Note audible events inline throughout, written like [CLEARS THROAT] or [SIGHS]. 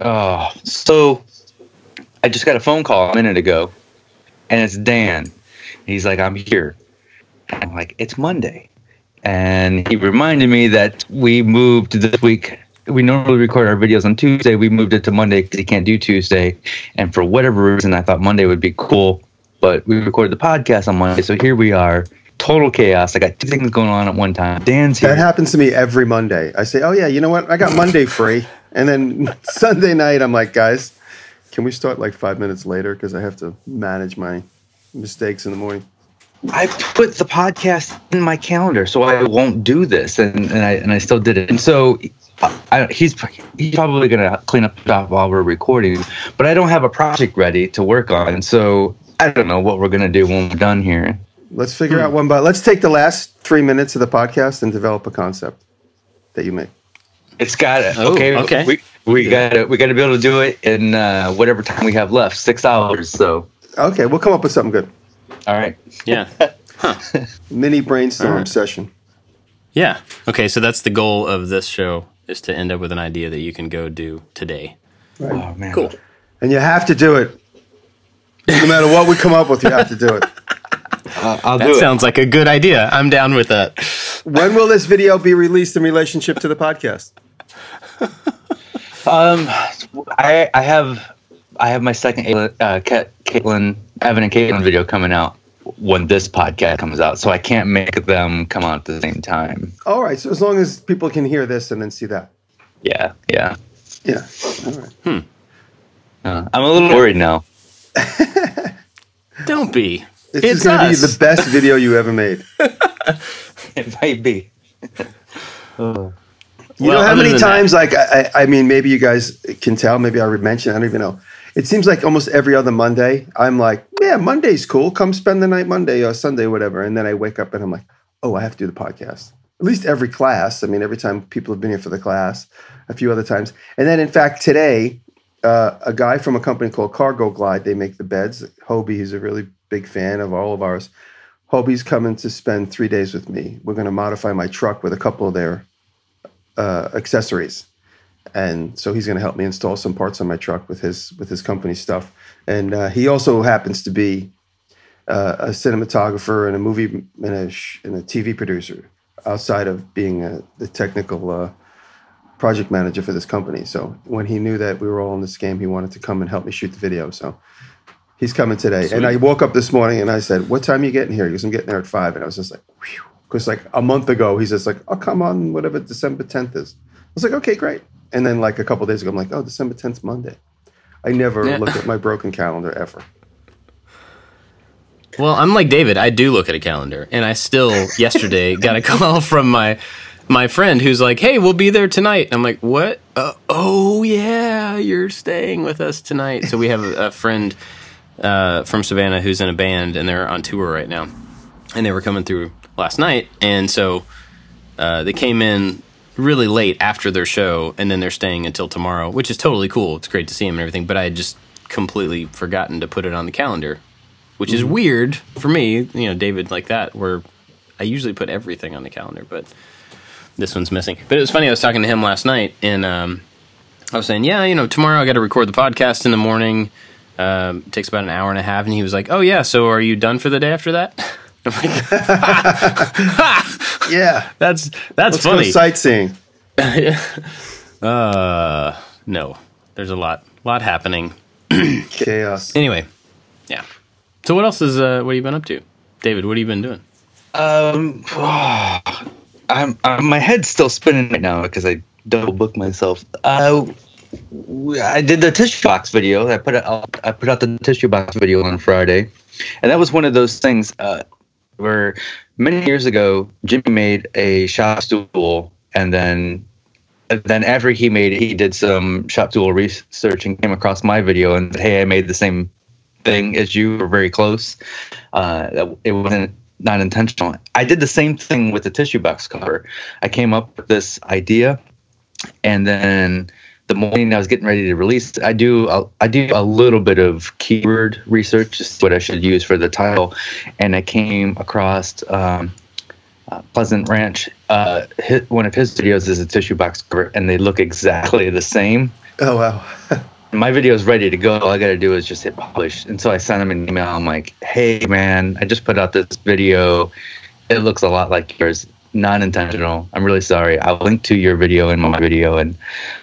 Oh, so I just got a phone call a minute ago, and it's Dan. He's like, "I'm here." I'm like, "It's Monday," and he reminded me that we moved this week. We normally record our videos on Tuesday. We moved it to Monday because he can't do Tuesday, and for whatever reason, I thought Monday would be cool. But we recorded the podcast on Monday, so here we are. Total chaos. I got two things going on at one time. Dan's here. That happens to me every Monday. I say, "Oh yeah, you know what? I got Monday free," and then [LAUGHS] Sunday night, I'm like, "Guys, can we start like five minutes later because I have to manage my mistakes in the morning." I put the podcast in my calendar so I won't do this, and, and I and I still did it. And so I, he's he's probably gonna clean up stuff while we're recording, but I don't have a project ready to work on, and so I don't know what we're gonna do when we're done here. Let's figure out one But Let's take the last three minutes of the podcast and develop a concept that you make. It's got it. Oh, okay. okay. We we got to we got to be able to do it in uh, whatever time we have left, six hours. So Okay, we'll come up with something good. all right. Yeah. [LAUGHS] Huh. Mini brainstorm All right. session. Yeah. Okay, so that's the goal of this show is to end up with an idea that you can go do today. Oh man. Cool. And you have to do it. No matter what we come up with, you have to do it. Uh, I'll That do it. sounds like a good idea. I'm down with that. When will this video be released in relationship to the podcast? [LAUGHS] Um, I I have I have my second uh, Katelyn Evan and Katelyn video coming out when this podcast comes out, so I can't make them come out at the same time. All right, so as long as people can hear this and then see that. Yeah, yeah. Yeah. All right. Uh, I'm a little worried now. [LAUGHS] Don't be. This It's is going to be the best video you ever made. [LAUGHS] It might be. You Well, know how many than that- times, like, I, I I mean, maybe you guys can tell, maybe I already mentioned, I don't even know. It seems like almost every other Monday, I'm like, yeah, Monday's cool. Come spend the night Monday or Sunday, whatever. And then I wake up and I'm like, oh, I have to do the podcast. At least every class. I mean, every time people have been here for the class, a few other times. And then, in fact, today, uh, a guy from a company called Cargo Glide, they make the beds. Hobie, he's a really big fan of all of ours. Hobie's coming to spend three days with me. We're going to modify my truck with a couple of their uh, accessories, and so he's going to help me install some parts on my truck with his with his company stuff. And uh, he also happens to be uh, a cinematographer and a movie and a sh- and a TV producer outside of being a, the technical uh, project manager for this company. So when he knew that we were all in this game, he wanted to come and help me shoot the video. So he's coming today. And I woke up this morning and I said, "What time are you getting here?" He goes, "I'm getting there at 5. And I was just like, "Whew." Because like a month ago, he's just like, "I'll come on whatever December 10th is." I was like, "Okay, great." And then like a couple days ago, I'm like, "Oh, December 10th, Monday." I never Yeah. look at my broken calendar ever. Well, I'm like David. I do look at a calendar, and I still yesterday [LAUGHS] got a call from my my friend who's like, "Hey, we'll be there tonight." I'm like, "What? Uh, oh yeah, you're staying with us tonight." So we have a, a friend uh, from Savannah who's in a band, and they're on tour right now, and they were coming through last night, and so uh, they came in really late after their show, and then they're staying until tomorrow, which is totally cool. It's great to see them and everything, but I had just completely forgotten to put it on the calendar which is weird for me, you know, David like that, where I usually put everything on the calendar, but this one's missing. But it was funny, I was talking to him last night, and um, I was saying, yeah, you know, tomorrow I got to record the podcast in the morning. Um, it takes about an hour and a half, and he was like, oh, yeah, so are you done for the day after that? [LAUGHS] I'm [LAUGHS] like, Yeah, that's that's let's go funny. sightseeing. [LAUGHS] uh, no, there's a lot, lot happening. [CLEARS THROAT] Chaos. Anyway, yeah. So what else is uh, what have you been up to, David? What have you been doing? Um, [SIGHS] I'm, I'm my head's still spinning right now because I double booked myself. Uh, w- I did the tissue box video. I put out I put out the tissue box video on Friday, and that was one of those things uh, where many years ago Jimmy made a shop stool, and then then after he made it, he did some shop tool research and came across my video and said, "Hey, I made the same thing as you, or very close." Uh, it wasn't not intentional. I did the same thing with the tissue box cover. I came up with this idea, and then the morning I was getting ready to release, I do a, I do a little bit of keyword research, just what I should use for the title, and I came across um, uh, Pleasant Ranch. Uh, hit, one of his videos is a tissue box cover, and they look exactly the same. Oh wow. [LAUGHS] My video is ready to go. All I got to do is just hit publish. And so I sent him an email. I'm like, "Hey, man, I just put out this video. It looks a lot like yours. Not intentional. I'm really sorry. I'll link to your video in my video." And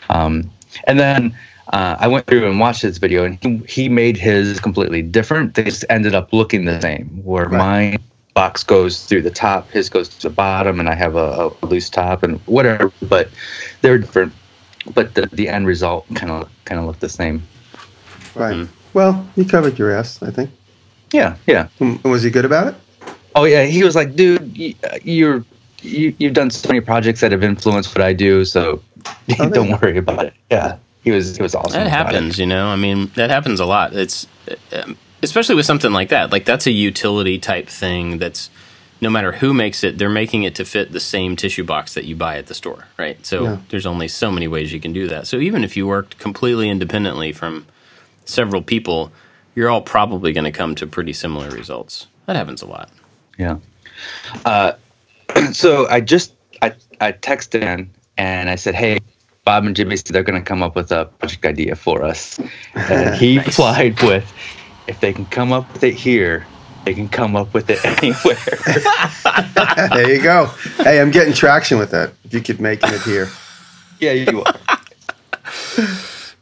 um, and then uh, I went through and watched his video, and he, he made his completely different. They just ended up looking the same. Where Right. my box goes through the top, his goes to the bottom, and I have a, a loose top and whatever. But they're different. But the, the end result kind of kind of looked the same. Right. Well, you covered your ass, I think. Yeah, yeah. And was he good about it? Oh yeah, he was like, dude, you, you're you, you've done so many projects that have influenced what I do, so there [LAUGHS] don't worry about it. Yeah, he was he was awesome. That about it. happens, you know. I mean, that happens a lot. It's um, especially with something like that. Like that's a utility type thing. That's no matter who makes it, they're making it to fit the same tissue box that you buy at the store, right? So Yeah. there's only so many ways you can do that. So even if you worked completely independently from several people, you're all probably going to come to pretty similar results. That happens a lot. Yeah. Uh, [CLEARS THROAT] so I just I I texted in and I said, hey, Bob and Jimmy said they're going to come up with a project idea for us, and [LAUGHS] he replied with, if they can come up with it here. They can come up with it [LAUGHS] anywhere. [LAUGHS] there you go. Hey, I'm getting traction with that. If you keep making it here. yeah, you are.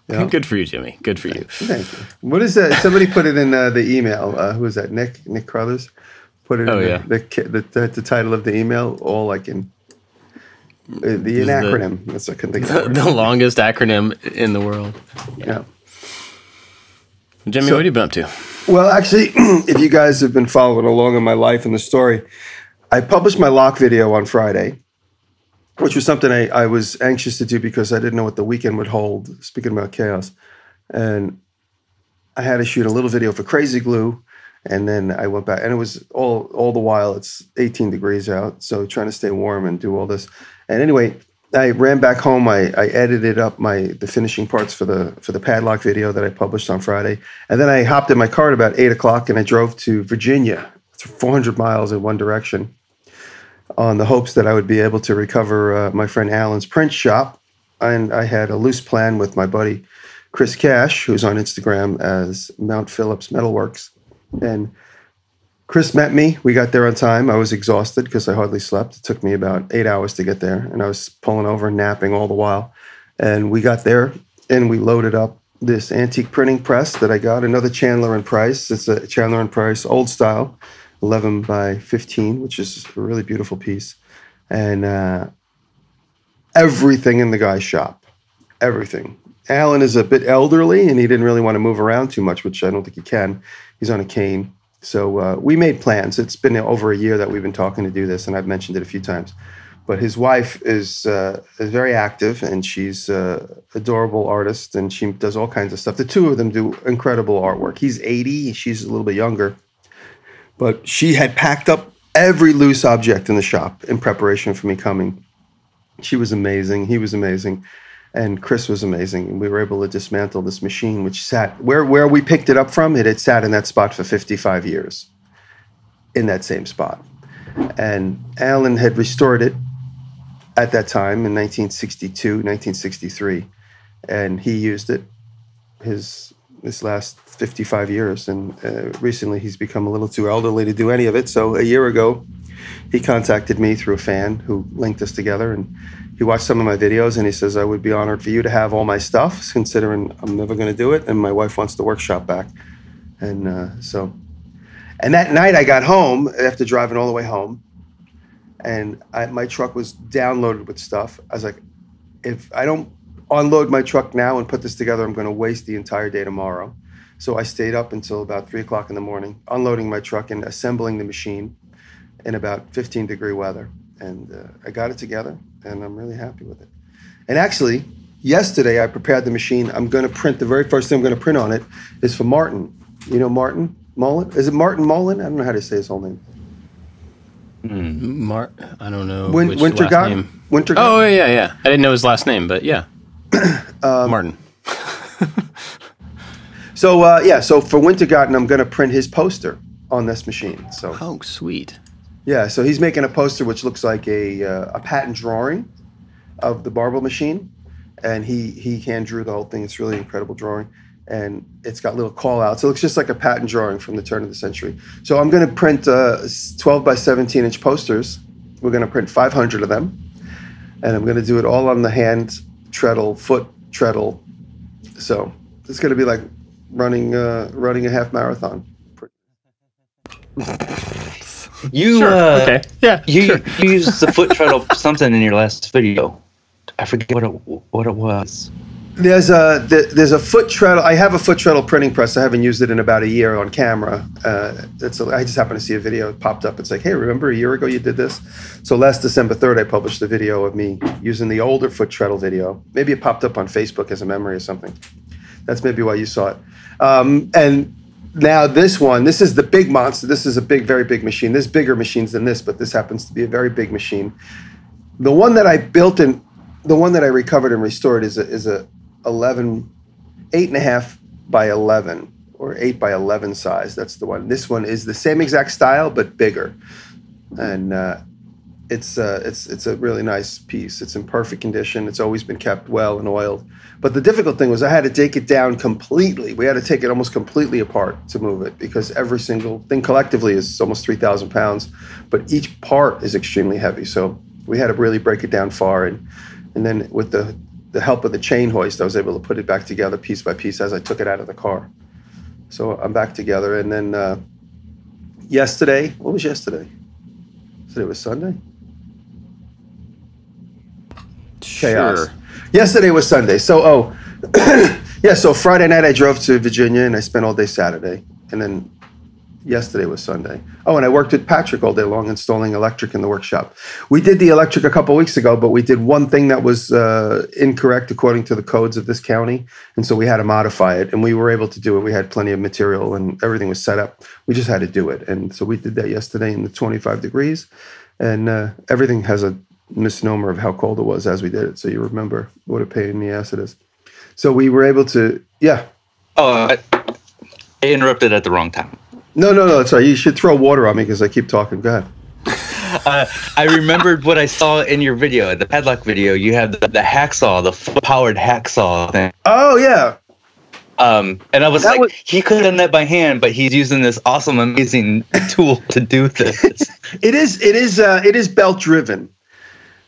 Yeah. Good for you, Jimmy. Good for you. Thank you. What is that? Somebody put it in uh, the email. Uh, who is that? Nick Nick Crothers put it Oh, in yeah. the, the, the, the the title of the email, all like in uh, the, an the- acronym. That's I can think The, of. [LAUGHS] the longest acronym in the world. Yeah. Jimmy, So- what have you been up to? Well, actually, [CLEARS THROAT] if you guys have been following along in my life and the story, I published my lock video on Friday, which was something I, I was anxious to do because I didn't know what the weekend would hold. Speaking about chaos, and I had to shoot a little video for Krazy Glue, and then I went back, and it was all all the while it's 18 degrees out, so trying to stay warm and do all this. And anyway, I ran back home. I, I edited up my the finishing parts for the for the padlock video that I published on Friday, and then I hopped in my car at about eight o'clock and I drove to Virginia, it's 400 miles in one direction, on the hopes that I would be able to recover uh, my friend Alan's print shop. And I had a loose plan with my buddy Chris Cash, who's on Instagram as Mount Phillips Metalworks, and Chris met me. We got there on time. I was exhausted because I hardly slept. It took me about eight hours to get there, and I was pulling over and napping all the while. And we got there, and we loaded up this antique printing press that I got. Another Chandler and Price. It's a Chandler and Price old style, 11 by 15, which is a really beautiful piece. And uh, everything in the guy's shop, everything. Alan is a bit elderly, and he didn't really want to move around too much, which I don't think he can. He's on a cane. So uh, we made plans. It's been over a year that we've been talking to do this, and I've mentioned it a few times. But his wife is uh, is very active, and she's uh, adorable artist, and she does all kinds of stuff. The two of them do incredible artwork. He's 80, she's a little bit younger, but she had packed up every loose object in the shop in preparation for me coming. She was amazing. He was amazing and Chris was amazing. And we were able to dismantle this machine, which sat where where we picked it up from. It had sat in that spot for 55 years, in that same spot. And Alan had restored it at that time in 1962, 1963, and he used it his his last 55 years. And uh, recently, he's become a little too elderly to do any of it. So a year ago, he contacted me through a fan who linked us together and he watched some of my videos and he says i would be honored for you to have all my stuff considering i'm never going to do it and my wife wants the workshop back. And uh, so and that night i got home after driving all the way home and I, my truck was downloaded with stuff. I was like if i don't unload my truck now and put this together i'm going to waste the entire day tomorrow. So i stayed up until about 3 o'clock in the morning unloading my truck and assembling the machine in about 15 degree weather. And uh, I got it together and I'm really happy with it. And actually, yesterday I prepared the machine. I'm going to print the very first thing I'm going to print on it is for Martin. You know Martin Molin? Is it Martin Molin? I don't know how to say his whole name. Mark, I don't know. Win- which Winter last name. Winter Oh yeah, yeah. I didn't know his last name, but yeah, [CLEARS THROAT] Um, Martin. [LAUGHS] So uh, yeah, so for Wintergatan, I'm going to print his poster on this machine. So Oh, sweet. Yeah, so he's making a poster which looks like a uh, a patent drawing of the marble machine, and he he hand drew the whole thing. It's really incredible drawing, and it's got little call outs. It looks just like a patent drawing from the turn of the century. So I'm going to print uh, 12 by 17 inch posters. We're going to print 500 of them, and I'm going to do it all on the hand treadle, foot treadle. So it's going to be like running uh, running a half marathon. You Sure. uh, okay. Yeah. You, sure. you used the foot treadle [LAUGHS] something in your last video. I forget what it what it was. There's a there's a foot treadle. I have a foot treadle printing press. I haven't used it in about a year on camera. Uh, it's a, I just happened to see a video it popped up. It's like, hey, remember a year ago you did this? So last December third, I published a video of me using the older foot treadle video. Maybe it popped up on Facebook as a memory or something. That's maybe why you saw it. Um, and now this one, this is the big monster. This is a big, very big machine. There's bigger machines than this, but this happens to be a very big machine. The one that I built and the one that I recovered and restored is a, is a 11, eight and a half by 11 or eight by 11 size. That's the one. This one is the same exact style, but bigger. And uh, it's, uh, it's, it's a really nice piece. It's in perfect condition. It's always been kept well and oiled. But the difficult thing was I had to take it down completely. We had to take it almost completely apart to move it because every single thing collectively is almost 3,000 pounds, but each part is extremely heavy. So we had to really break it down far. And, and then with the, the help of the chain hoist, I was able to put it back together piece by piece as I took it out of the car. So I'm back together. And then uh, yesterday, what was yesterday? Yesterday was Sunday? Chaos. Sure. Yesterday was Sunday. So, oh, [CLEARS THROAT] yeah. So Friday night I drove to Virginia and I spent all day Saturday, and then yesterday was Sunday. Oh, and I worked with Patrick all day long installing electric in the workshop. We did the electric a couple weeks ago, but we did one thing that was uh, incorrect according to the codes of this county, and so we had to modify it, and we were able to do it. We had plenty of material and everything was set up. We just had to do it, and so we did that yesterday in the 25 degrees, and uh, everything has a misnomer of how cold it was as we did it. So you remember what a pain in the ass it is. So we were able to, yeah. Oh, I, I interrupted at the wrong time. No, no, no. Sorry. You should throw water on me because I keep talking. Go ahead. [LAUGHS] Uh, I remembered what I saw in your video, the padlock video. You have the, the hacksaw, the powered hacksaw thing. Oh yeah. Um, and I was That like, was- he could have done that by hand, but he's using this awesome, amazing [LAUGHS] tool to do this. [LAUGHS] It is. It is. Uh, it is belt driven.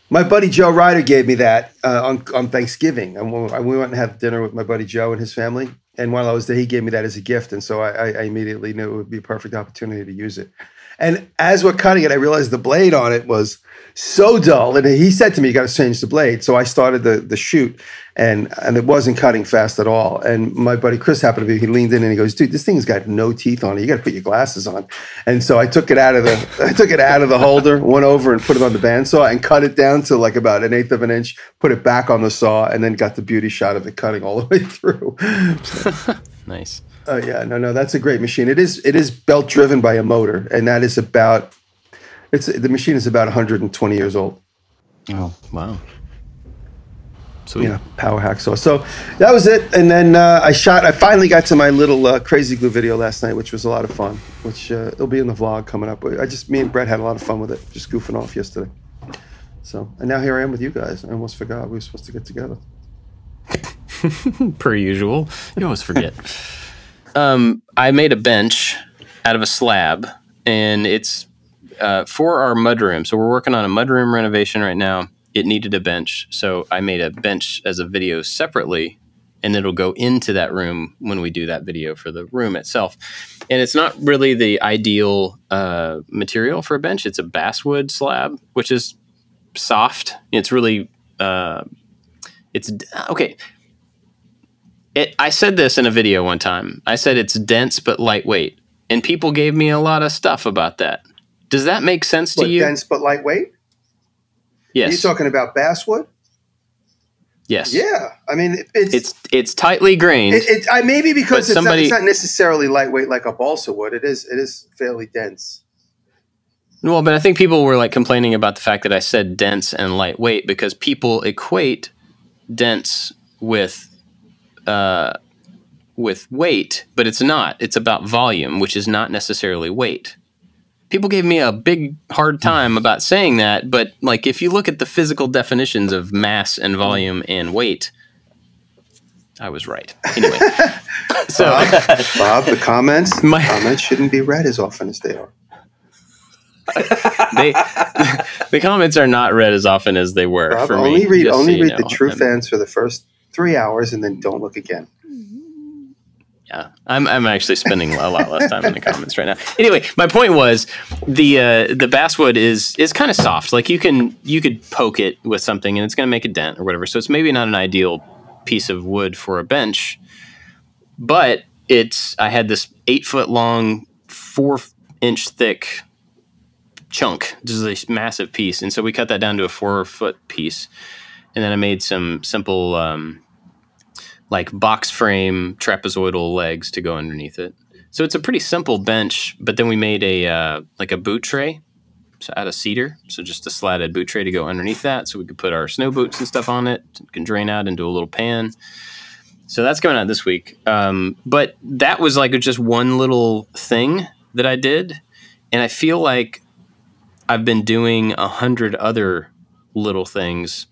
My buddy Joe Ryder gave me that uh, on on Thanksgiving, and we we went and had dinner with my buddy Joe and his family. And while I was there, he gave me that as a gift, and so I, I, I immediately knew it would be a perfect opportunity to use it. And as we're cutting it, I realized the blade on it was so dull. And he said to me, "You got to change the blade." So I started the the shoot, and and it wasn't cutting fast at all. And my buddy Chris happened to be. He leaned in and he goes, "Dude, this thing's got no teeth on it. You got to put your glasses on." And so I took it out of the [LAUGHS] I took it out of the holder, went over and put it on the bandsaw, and cut it down to like about an eighth of an inch. Put it back on the saw, and then got the beauty shot of it cutting all the way through. [LAUGHS] Nice. Oh yeah, no, no, that's a great machine. It is it is belt driven by a motor, and that is about it's the machine is about 120 years old. oh. Wow. Sweet. Yeah, power hacksaw. So that was it, and then uh, I shot. I finally got to my little uh, Krazy Glue video last night, which was a lot of fun. Which uh, it'll be in the vlog coming up. I just me and Brett had a lot of fun with it, just goofing off yesterday. So and now here I am with you guys. I almost forgot we were supposed to get together. [LAUGHS] per usual. You always forget. [LAUGHS] um, I made a bench out of a slab, and it's uh, for our mudroom. So we're working on a mudroom renovation right now. It needed a bench, so I made a bench as a video separately, and it'll go into that room when we do that video for the room itself. And it's not really the ideal uh, material for a bench. It's a basswood slab, which is soft. It's really uh, it's okay. It, I said this in a video one time. I said it's dense but lightweight, and people gave me a lot of stuff about that. Does that make sense to What, you? dense but lightweight. Are you yes. talking about basswood? yes. Yeah, I mean it's It's it's tightly grained. It, it, I maybe because it's, somebody- not, it's not necessarily lightweight like a balsa wood. It is it is fairly dense. well, but I think people were like complaining about the fact that I said dense and lightweight because people equate dense with uh, with weight, but it's not. It's about volume, which is not necessarily weight. people gave me a big hard time about saying that, but like if you look at the physical definitions of mass and volume and weight, I was right. Anyway, [LAUGHS] so [LAUGHS] Bob, the comments, My- comments shouldn't be read as often as they are. they [LAUGHS] the comments are not read as often as they were Bob, for only me. read just so only read the know. true fans for the first three hours, and then don't look again. Yeah, I'm I'm actually spending a lot less time in the comments right now. Anyway, my point was the uh, the basswood is is kind of soft. Like you can you could poke it with something and it's going to make a dent or whatever. So it's maybe not an ideal piece of wood for a bench, but it's I had this eight foot long, four inch thick chunk. This is a massive piece, and so we cut that down to a four foot piece, and then I made some simple. Um, like box frame trapezoidal legs to go underneath it. So it's a pretty simple bench, but then we made a uh, like a boot tray so out of cedar. So just a slatted boot tray to go underneath that, so we could put our snow boots and stuff on it. It can drain out into a little pan. So that's coming out this week. Um, but that was like just one little thing that I did, and I feel like I've been doing a hundred other little things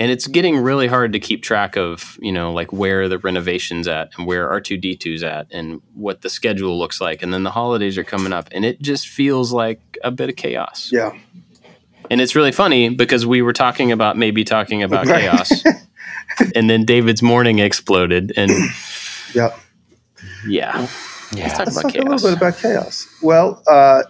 and it's getting really hard to keep track of you know like where the renovations at and where R2-D2's at and what the schedule looks like and then the holidays are coming up and it just feels like a bit of chaos Yeah, and it's really funny because we were talking about maybe talking about Right. chaos [LAUGHS] and then david's morning exploded and yeah. yeah let's Yeah. talk Let's about talk a little bit about chaos. Well, uh,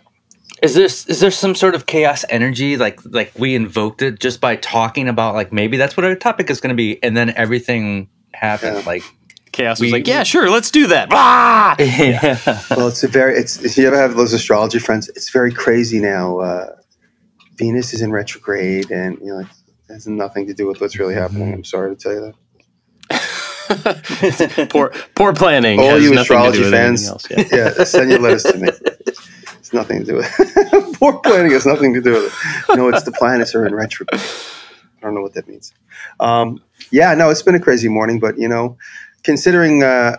Is there is there some sort of chaos energy like like we invoked it just by talking about like maybe that's what our topic is going to be, and then everything happened Yeah. like chaos We- was like yeah sure let's do that ah! yeah. well, it's a very. It's if you ever have those astrology friends, it's very crazy now. Uh, Venus is in retrograde, and you know, like, it has nothing to do with what's really happening. I'm sorry to tell you that. [LAUGHS] poor poor planning All has you nothing to do astrology with fans, else yeah. yeah, send your letters to me. [LAUGHS] It's nothing to do with [LAUGHS] poor planning. Has nothing to do with it. No, it's the planets are in retrograde. I don't know what that means. Um, yeah, no, it's been a crazy morning, but you know, considering uh,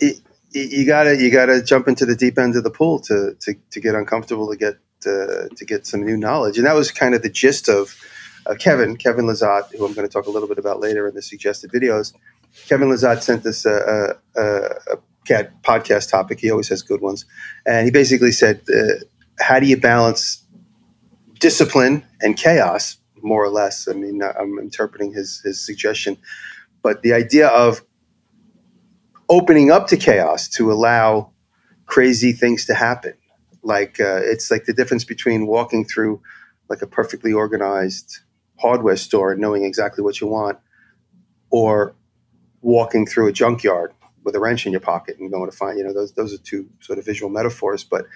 it, it- you gotta you gotta jump into the deep end of the pool to to, to get uncomfortable to get uh, to get some new knowledge, and that was kind of the gist of uh, Kevin Kevin Lazat, who I'm going to talk a little bit about later in the suggested videos. Kevin Lazat sent us a, a, a, podcast topic. He always has good ones, and he basically said, uh, "How do you balance discipline and chaos?" More or less. I mean, I'm interpreting his his suggestion, but the idea of opening up to chaos to allow crazy things to happen, like uh, it's like the difference between walking through like a perfectly organized hardware store and knowing exactly what you want, or walking through a junkyard with a wrench in your pocket and going to find you know those those are two sort of visual metaphors but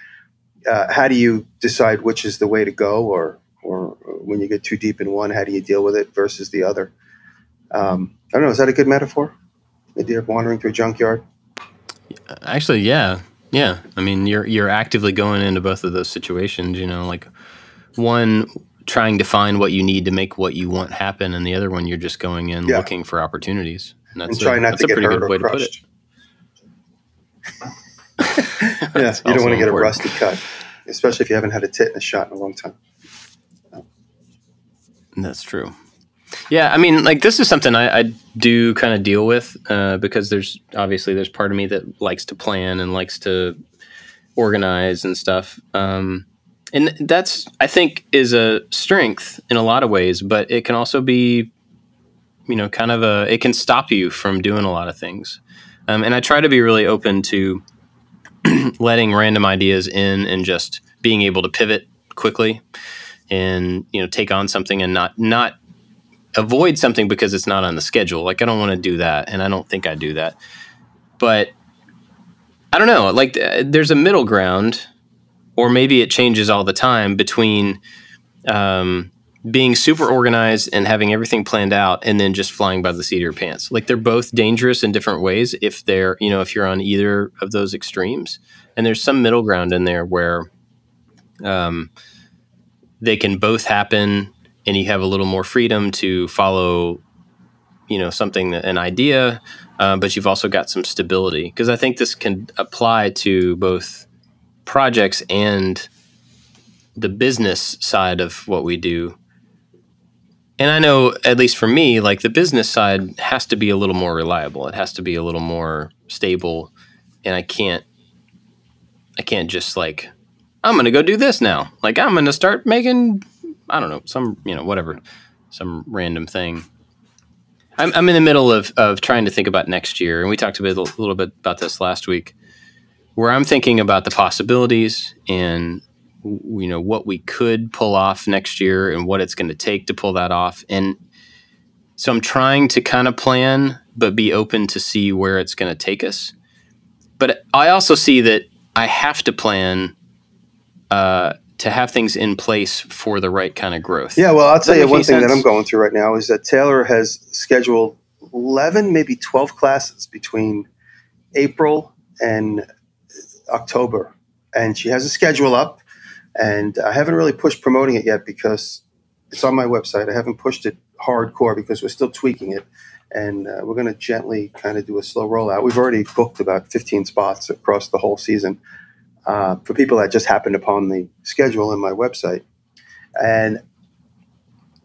uh, how do you decide which is the way to go or or when you get too deep in one how do you deal with it versus the other um, i don't know is that a good metaphor the idea of wandering through a junkyard Actually, yeah, yeah. I mean, you're you're actively going into both of those situations. You know, like one trying to find what you need to make what you want happen, and the other one you're just going in Yeah. looking for opportunities. And that's and try a, not that's to a get pretty hurt good or way to put it. crushed [LAUGHS] yeah you don't want to get a rusty cut especially if you haven't had a tetanus shot in a long time That's true. Yeah, I mean, like this is something I, I do kind of deal with uh, because there's obviously there's part of me that likes to plan and likes to organize and stuff. Um, and that's I think is a strength in a lot of ways, but it can also be, you know, kind of a it can stop you from doing a lot of things. Um, and I try to be really open to [CLEARS THROAT] letting random ideas in and just being able to pivot quickly and you know take on something and not not avoid something because it's not on the schedule. Like i don't want to do that and i don't think i do that. But i don't know like there's a middle ground or maybe it changes all the time between um, being super organized and having everything planned out and then just flying by the seat of your pants like they're both dangerous in different ways if they're you know if you're on either of those extremes and there's some middle ground in there where um, they can both happen and you have a little more freedom to follow you know something an idea uh, but you've also got some stability because i think this can apply to both projects and the business side of what we do. And I know, at least for me, like the business side has to be a little more reliable. It has to be a little more stable, and I can't, I can't just like, I'm to go do this now. Like I'm to start making, I don't know, some you know whatever, some random thing. I'm, I'm in the middle of, of trying to think about next year, and we talked a, bit, a little bit about this last week, where I'm thinking about the possibilities and you know what we could pull off next year and what it's going to take to pull that off, and so I'm trying to kind of plan, but be open to see where it's going to take us. But I also see that I have to plan uh, to have things in place for the right kind of growth. Yeah, well, I'll tell you one thing that? I'm going through right now is that Taylor has scheduled 11, maybe 12 classes between April and October. And she has a schedule up, and I haven't really pushed promoting it yet because it's on my website. I haven't pushed it hardcore because we're still tweaking it. And uh, we're going to gently kind of do a slow rollout. We've already booked about 15 spots across the whole season uh, for people that just happened upon the schedule in my website. And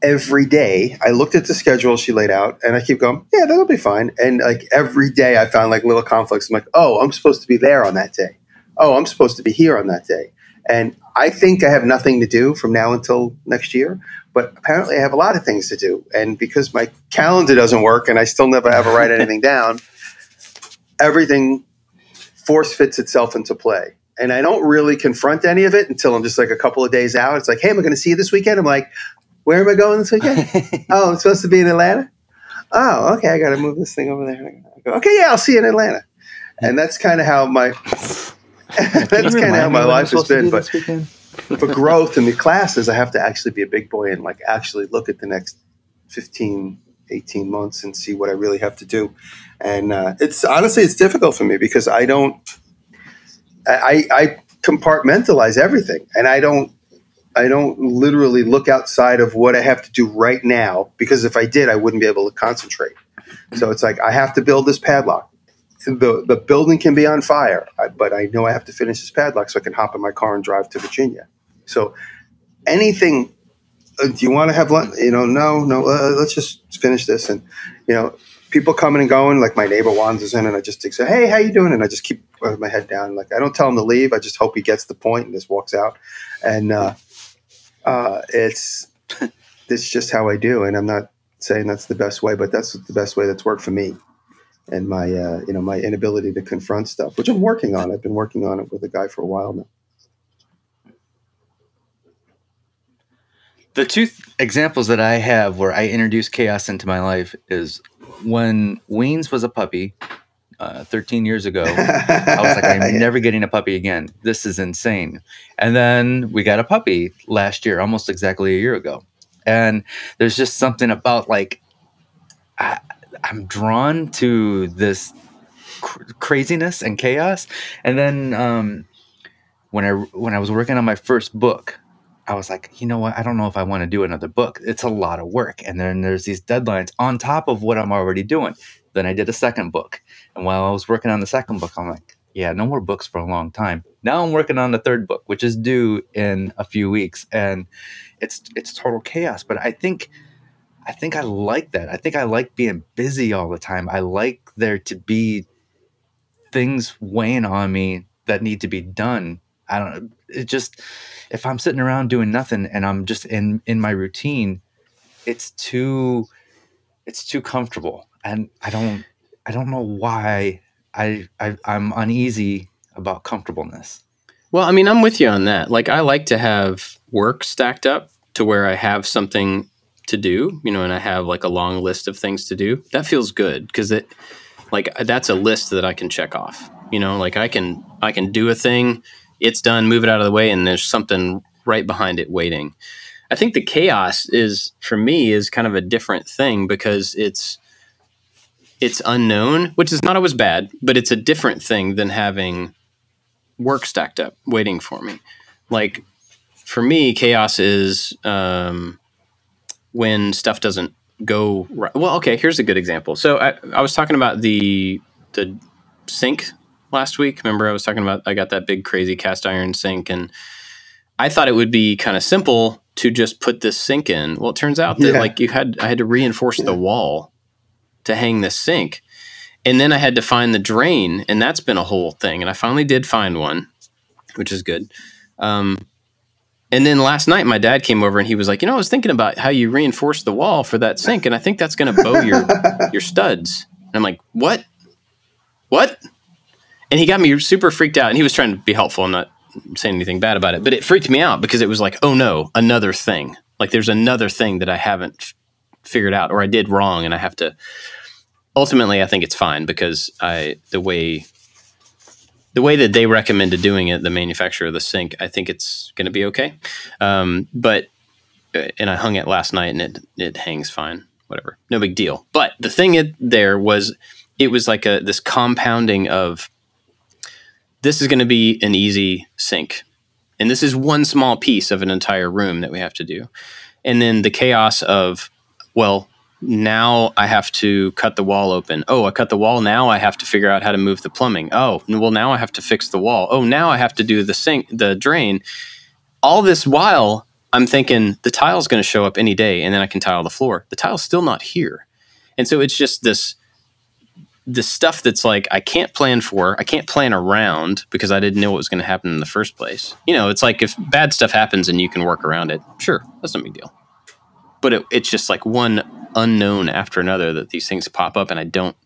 every day I looked at the schedule she laid out and I keep going, yeah, that'll be fine. And like every day I found like little conflicts. I'm like, oh, I'm supposed to be there on that day. Oh, I'm supposed to be here on that day. And I think I have nothing to do from now until next year, but apparently I have a lot of things to do. And because my calendar doesn't work and I still never ever write anything [LAUGHS] down, everything force fits itself into play. And I don't really confront any of it until I'm just like a couple of days out. It's like, hey, am I going to see you this weekend? I'm like, where am I going this weekend? [LAUGHS] oh, I'm supposed to be in Atlanta. Oh, okay. I got to move this thing over there. Go, okay, yeah, I'll see you in Atlanta. And that's kind of how my that's kind of how my life has been. But [LAUGHS] for growth in the classes, I have to actually be a big boy and like actually look at the next 15, 18 months and see what I really have to do. And uh, it's honestly, it's difficult for me because I don't, I, I compartmentalize everything and I don't, I don't literally look outside of what I have to do right now because if I did, I wouldn't be able to concentrate. So it's like I have to build this padlock. The the building can be on fire, but I know I have to finish this padlock so I can hop in my car and drive to Virginia. So anything, uh, do you want to have lunch? You know, no, no. Uh, let's just finish this. And you know, people coming and going. Like my neighbor wanders in, and I just say, "Hey, how you doing?" And I just keep my head down. Like I don't tell him to leave. I just hope he gets the point and just walks out. And uh, uh, it's [LAUGHS] it's just how I do. And I'm not saying that's the best way, but that's the best way that's worked for me. And my uh, you know my inability to confront stuff, which I'm working on. I've been working on it with a guy for a while now. The two th- examples that I have where I introduced chaos into my life is when Weens was a puppy uh, 13 years ago. [LAUGHS] I was like, I'm never getting a puppy again. This is insane. And then we got a puppy last year, almost exactly a year ago. And there's just something about like, I, I'm drawn to this cr- craziness and chaos. And then um, when I when I was working on my first book, I was like, you know what? I don't know if I want to do another book. It's a lot of work. And then there's these deadlines on top of what I'm already doing. Then I did a second book. And while I was working on the second book, I'm like, yeah, no more books for a long time. Now I'm working on the third book, which is due in a few weeks. And it's it's total chaos. But I think I think I like that. I think I like being busy all the time. I like there to be things weighing on me that need to be done. I don't. It just if I'm sitting around doing nothing and I'm just in in my routine, it's too it's too comfortable. And I don't I don't know why I, I I'm uneasy about comfortableness. Well, I mean, I'm with you on that. Like, I like to have work stacked up to where I have something to do, you know, and I have like a long list of things to do. That feels good because it, like, that's a list that I can check off. You know, like I can I can do a thing, it's done, move it out of the way, and there's something right behind it waiting. I think the chaos is for me is kind of a different thing because it's it's unknown, which is not always bad, but it's a different thing than having work stacked up waiting for me. Like for me, chaos is um, when stuff doesn't go right. Well, okay, here's a good example. So I, I was talking about the the sink last week. Remember, I was talking about I got that big crazy cast iron sink, and I thought it would be kind of simple to just put this sink in. Well, it turns out that Yeah. like you had I had to reinforce the wall to hang this sink. And then I had to find the drain, and that's been a whole thing. And I finally did find one, which is good. Um, and then last night, my dad came over and he was like, "You know, I was thinking about how you reinforced the wall for that sink, and I think that's going to bow your [LAUGHS] your studs." And I'm like, "What? What?" And he got me super freaked out. And he was trying to be helpful and not saying anything bad about it, but it freaked me out because it was like, "Oh no, another thing! Like there's another thing that I haven't f- figured out or I did wrong, and I have to." Ultimately, I think it's fine because I the way the way that they recommended doing it, the manufacturer of the sink, I think it's going to be okay. Um, but uh, and I hung it last night, and it it hangs fine. Whatever, no big deal. But the thing it, there was, it was like a this compounding of this is going to be an easy sink, and this is one small piece of an entire room that we have to do, and then the chaos of well. Now I have to cut the wall open. Oh, I cut the wall. Now I have to figure out how to move the plumbing. Oh, well, now I have to fix the wall. Oh, now I have to do the sink, the drain. All this while, I'm thinking the tile's going to show up any day, and then I can tile the floor. The tile's still not here, and so it's just this this stuff that's like I can't plan for, I can't plan around because I didn't know what was going to happen in the first place. You know, it's like if bad stuff happens and you can work around it, sure, that's no big deal. But it, it's just like one unknown after another that these things pop up, and I don't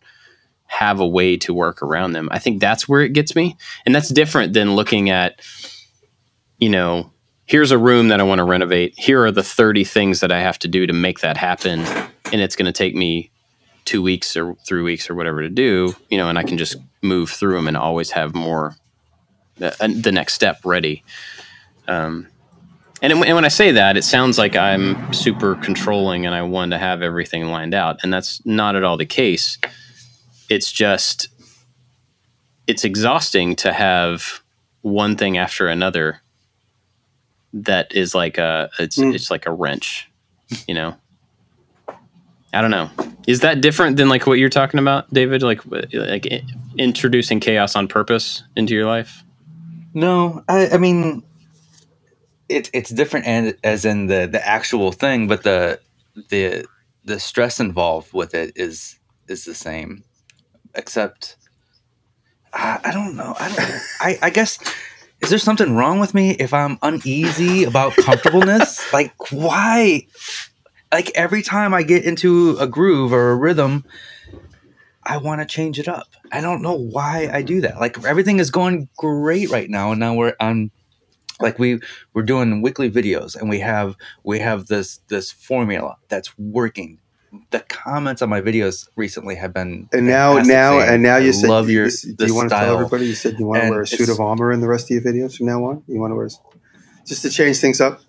have a way to work around them. I think that's where it gets me, and that's different than looking at, you know, here's a room that I want to renovate. Here are the 30 things that I have to do to make that happen. And it's going to take me two weeks or three weeks or whatever to do, you know, and I can just move through them and always have more, the, uh, the next step ready. Um, and, and when I say that, it sounds like I'm super controlling and I want to have everything lined out. And that's not at all the case. It's just, it's exhausting to have one thing after another that is like a it's Mm. it's like a wrench, you know. I don't know. Is that different than like what you're talking about, David? Like like introducing chaos on purpose into your life? No, I, I mean, it's it's different, and as in the the actual thing, but the the the stress involved with it is is the same, except I, I don't know. I don't. I I guess is there something wrong with me if I'm uneasy about comfortableness? [LAUGHS] like why? Like every time I get into a groove or a rhythm, I want to change it up. I don't know why I do that. Like everything is going great right now, and now we're on. Like we we're doing weekly videos, and we have we have this this formula that's working. The comments on my videos recently have been And now, now, saying, and now "I you said, love your you, do you want to tell everybody? You said you want to wear a suit of armor in the rest of your videos from now on. You want to wear, just to change things up,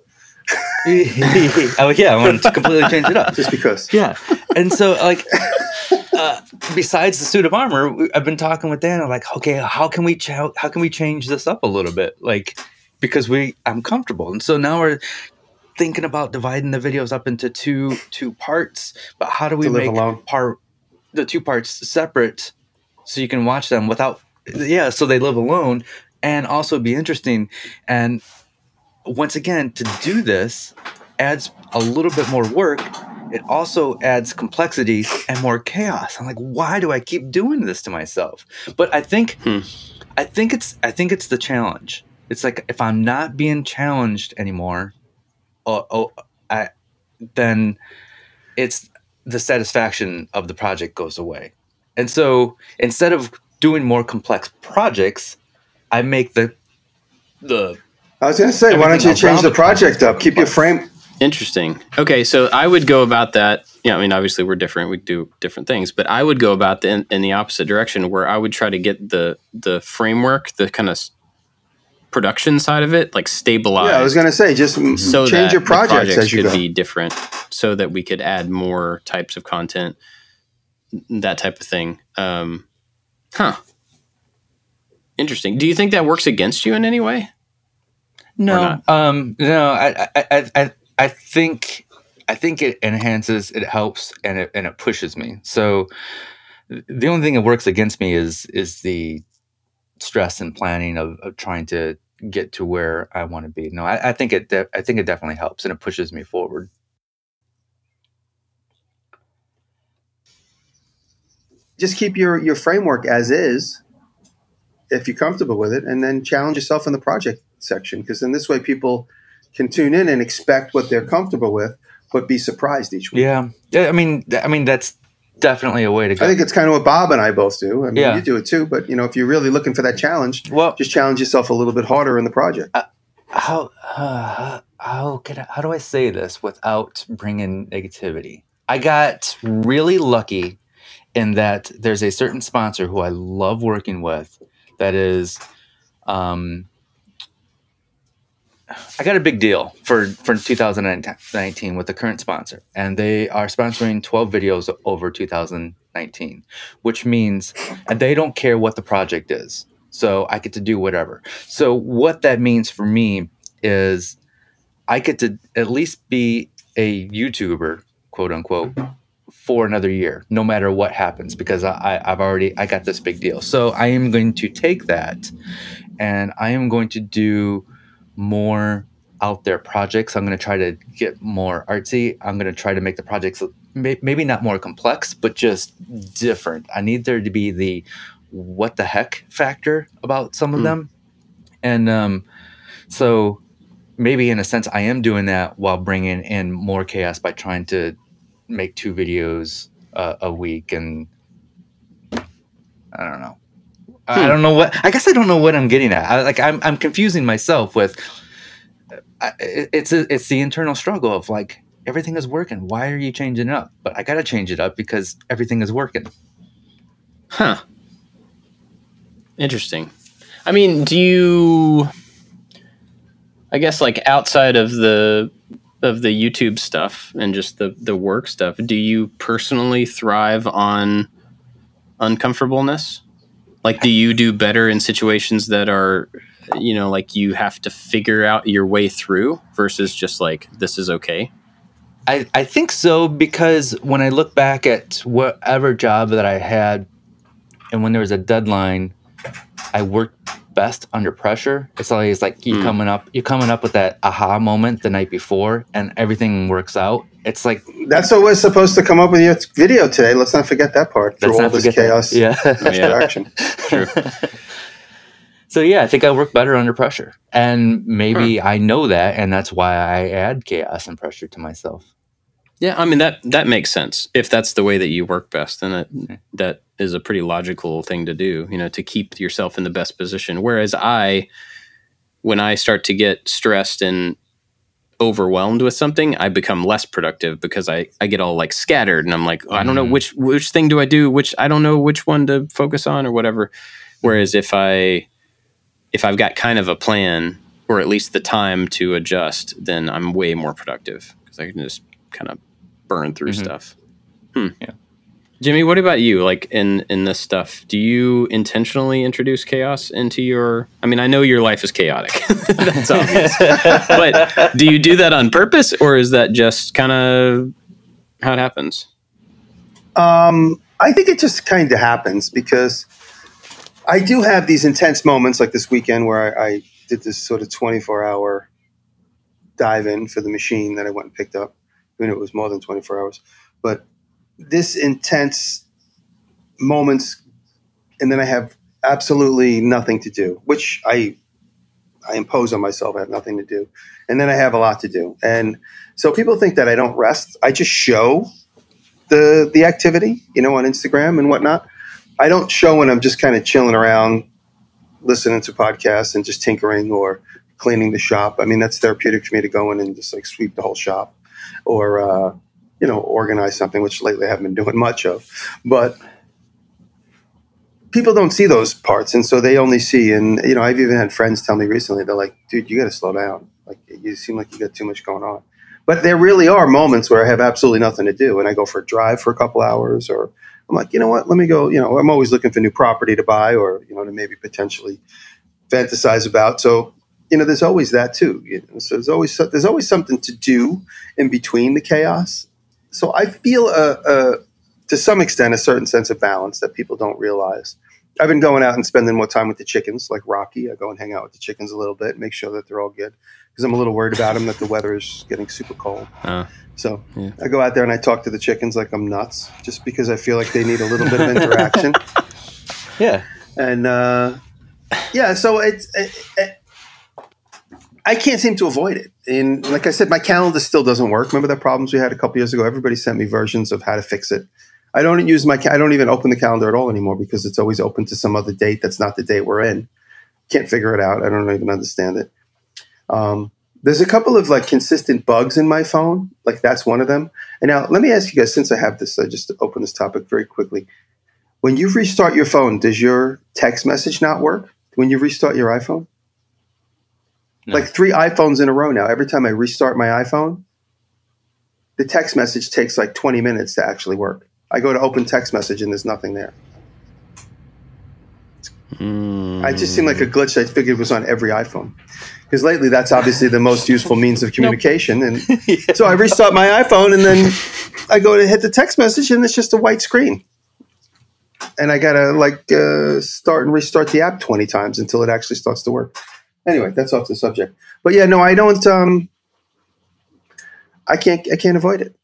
[LAUGHS] oh yeah, I want to completely change it up. [LAUGHS] just because. yeah and so like uh, besides the suit of armor i've been talking with dan I'm like okay how can we ch- how can we change this up a little bit like because we i'm comfortable. And so now we're thinking about dividing the videos up into two two parts. But how do we make alone. part the two parts separate so you can watch them without yeah so they live alone and also be interesting. And once again to do this adds a little bit more work. It also adds complexity and more chaos. I'm like why do i keep doing this to myself? But i think Hmm. i think it's i think it's the challenge it's like if i'm not being challenged anymore oh, oh i then it's the satisfaction of the project goes away and so instead of doing more complex projects i make the the I was going to say, why don't you change the the project project up? Keep your frame. Interesting. Okay, so I would go about that. Yeah, I mean, obviously we're different. We do different things, but I would go about the, in, in the opposite direction, where I would try to get the the framework, the kind of s- production side of it, like stabilized. Yeah, I was going to say, just so change that your the projects as you could go. be different, so that we could add more types of content, that type of thing. Um, huh. Interesting. Do you think that works against you in any way? No, um, no. I, I, I, I, I think, I think it enhances, it helps, and it and it pushes me. So, the only thing that works against me is is the stress and planning of, of trying to get to where I want to be. No, I, I think it. De- I think it definitely helps and it pushes me forward. Just keep your your framework as is, if you're comfortable with it, and then challenge yourself in the project section because in this way people can tune in and expect what they're comfortable with, but be surprised each week. Yeah, yeah. I mean, I mean that's definitely a way to go. I think it's kind of what Bob and I both do. I mean, Yeah. you do it too, but you know, if you're really looking for that challenge, well, just challenge yourself a little bit harder in the project. how uh, how can I, how do I say this without bringing negativity? I got really lucky in that there's a certain sponsor who I love working with that is um I got a big deal for for 2019 with the current sponsor and they are sponsoring 12 videos over 2019 which means and they don't care what the project is so I get to do whatever so what that means for me is I get to at least be a YouTuber, quote unquote, for another year, no matter what happens, because I, I've already I got this big deal. So I am going to take that, and I am going to do more out there projects. I'm going to try to get more artsy. I'm going to try to make the projects maybe not more complex, but just different. I need there to be the what the heck factor about some of Hmm. them, and um, so maybe in a sense I am doing that while bringing in more chaos by trying to make two videos uh, a week and I don't know. I I hmm. don't know what. I guess I don't know what I'm getting at. I, like I'm, I'm confusing myself with. I, it's a, it's the internal struggle of like everything is working. Why are you changing it up? But I got to change it up because everything is working. Huh. Interesting. I mean, do you I guess like outside of the of the YouTube stuff and just the the work stuff, do you personally thrive on uncomfortableness? Like do you do better in situations that are you know, like you have to figure out your way through versus just like this is okay? I, I think so because when I look back at whatever job that I had, and when there was a deadline, I worked best under pressure. It's always like you Mm. coming up, you're coming up with that aha moment the night before, and everything works out. It's like That's what was supposed to come up with your video today. Let's not forget that part through all this forget that. chaos Yeah. [LAUGHS] Yeah. interaction. True. so yeah, I think I work better under pressure, and maybe hmm. I know that, and that's why I add chaos and pressure to myself. Yeah, I mean that that makes sense. If that's the way that you work best, then that hmm. that is a pretty logical thing to do. You know, to keep yourself in the best position. Whereas I, when I start to get stressed and overwhelmed with something, I become less productive because I I get all like scattered and I'm like oh, I don't know Mhm. which which thing do I do, which I don't know which one to focus on or whatever. Whereas if I if I've got kind of a plan or at least the time to adjust, then I'm way more productive because I can just kind of burn through Mhm. stuff. Hmm. Yeah. Jimmy, what about you? Like in in this stuff, do you intentionally introduce chaos into your? I mean, I know your life is chaotic. [LAUGHS] That's obvious. but do you do that on purpose, or is that just kind of how it happens? Um, I think it just kind of happens because I do have these intense moments like this weekend where I, I did this sort of 24 hour dive in for the machine that I went and picked up. I mean, it was more than 24 hours, but this intense moments, and then I have absolutely nothing to do, which I I impose on myself. I have nothing to do, and then I have a lot to do, and so people think that I don't rest. I just show the the activity, you know, on Instagram and whatnot. I don't show when I'm just kind of chilling around, listening to podcasts and just tinkering or cleaning the shop. I mean, that's therapeutic for me to go in and just like sweep the whole shop, or uh, you know, organize something, which lately I haven't been doing much of. But people don't see those parts, and so they only see. And you know, I've even had friends tell me recently, they're like, "Dude, you got to slow down. Like, you seem like you got too much going on." But there really are moments where I have absolutely nothing to do, and I go for a drive for a couple hours, or I'm like, you know what? Let me go. You know, I'm always looking for new property to buy, or you know, to maybe potentially fantasize about. So, you know, there's always that too. You know? So there's always there's always something to do in between the chaos. So I feel a, a to some extent a certain sense of balance that people don't realize. I've been going out and spending more time with the chickens, like Rocky. I go and hang out with the chickens a little bit, make sure that they're all good, because I'm a little worried about them that the weather is getting super cold. Uh, So Yeah. I go out there and I talk to the chickens like I'm nuts, just because I feel like they need a little bit of [LAUGHS] interaction. Yeah. and uh, yeah, so it's it, it, I can't seem to avoid it. And like I said, my calendar still doesn't work. Remember the problems we had a couple years ago? Everybody sent me versions of how to fix it. I don't use my I don't even open the calendar at all anymore because it's always open to some other date that's not the date we're in. Can't figure it out. I don't even understand it. Um, there's a couple of like consistent bugs in my phone. Like that's one of them. And now let me ask you guys, since I have this, I just open this topic very quickly. When you restart your phone, does your text message not work? When you restart your iPhone? No. Like three iPhones in a row now. Every time I restart my iPhone, the text message takes like 20 minutes to actually work. I go to open text message and there's nothing there. mm, I just seemed like a glitch I figured was on every iPhone. Because lately that's obviously the most useful means of [LAUGHS] communication. And [LAUGHS] so I restart my iPhone and then I go to hit the text message and it's just a white screen. And I gotta like uh, start and restart the app 20 times until it actually starts to work. Anyway, that's off the subject. But yeah, no, I don't um I can't I can't avoid it.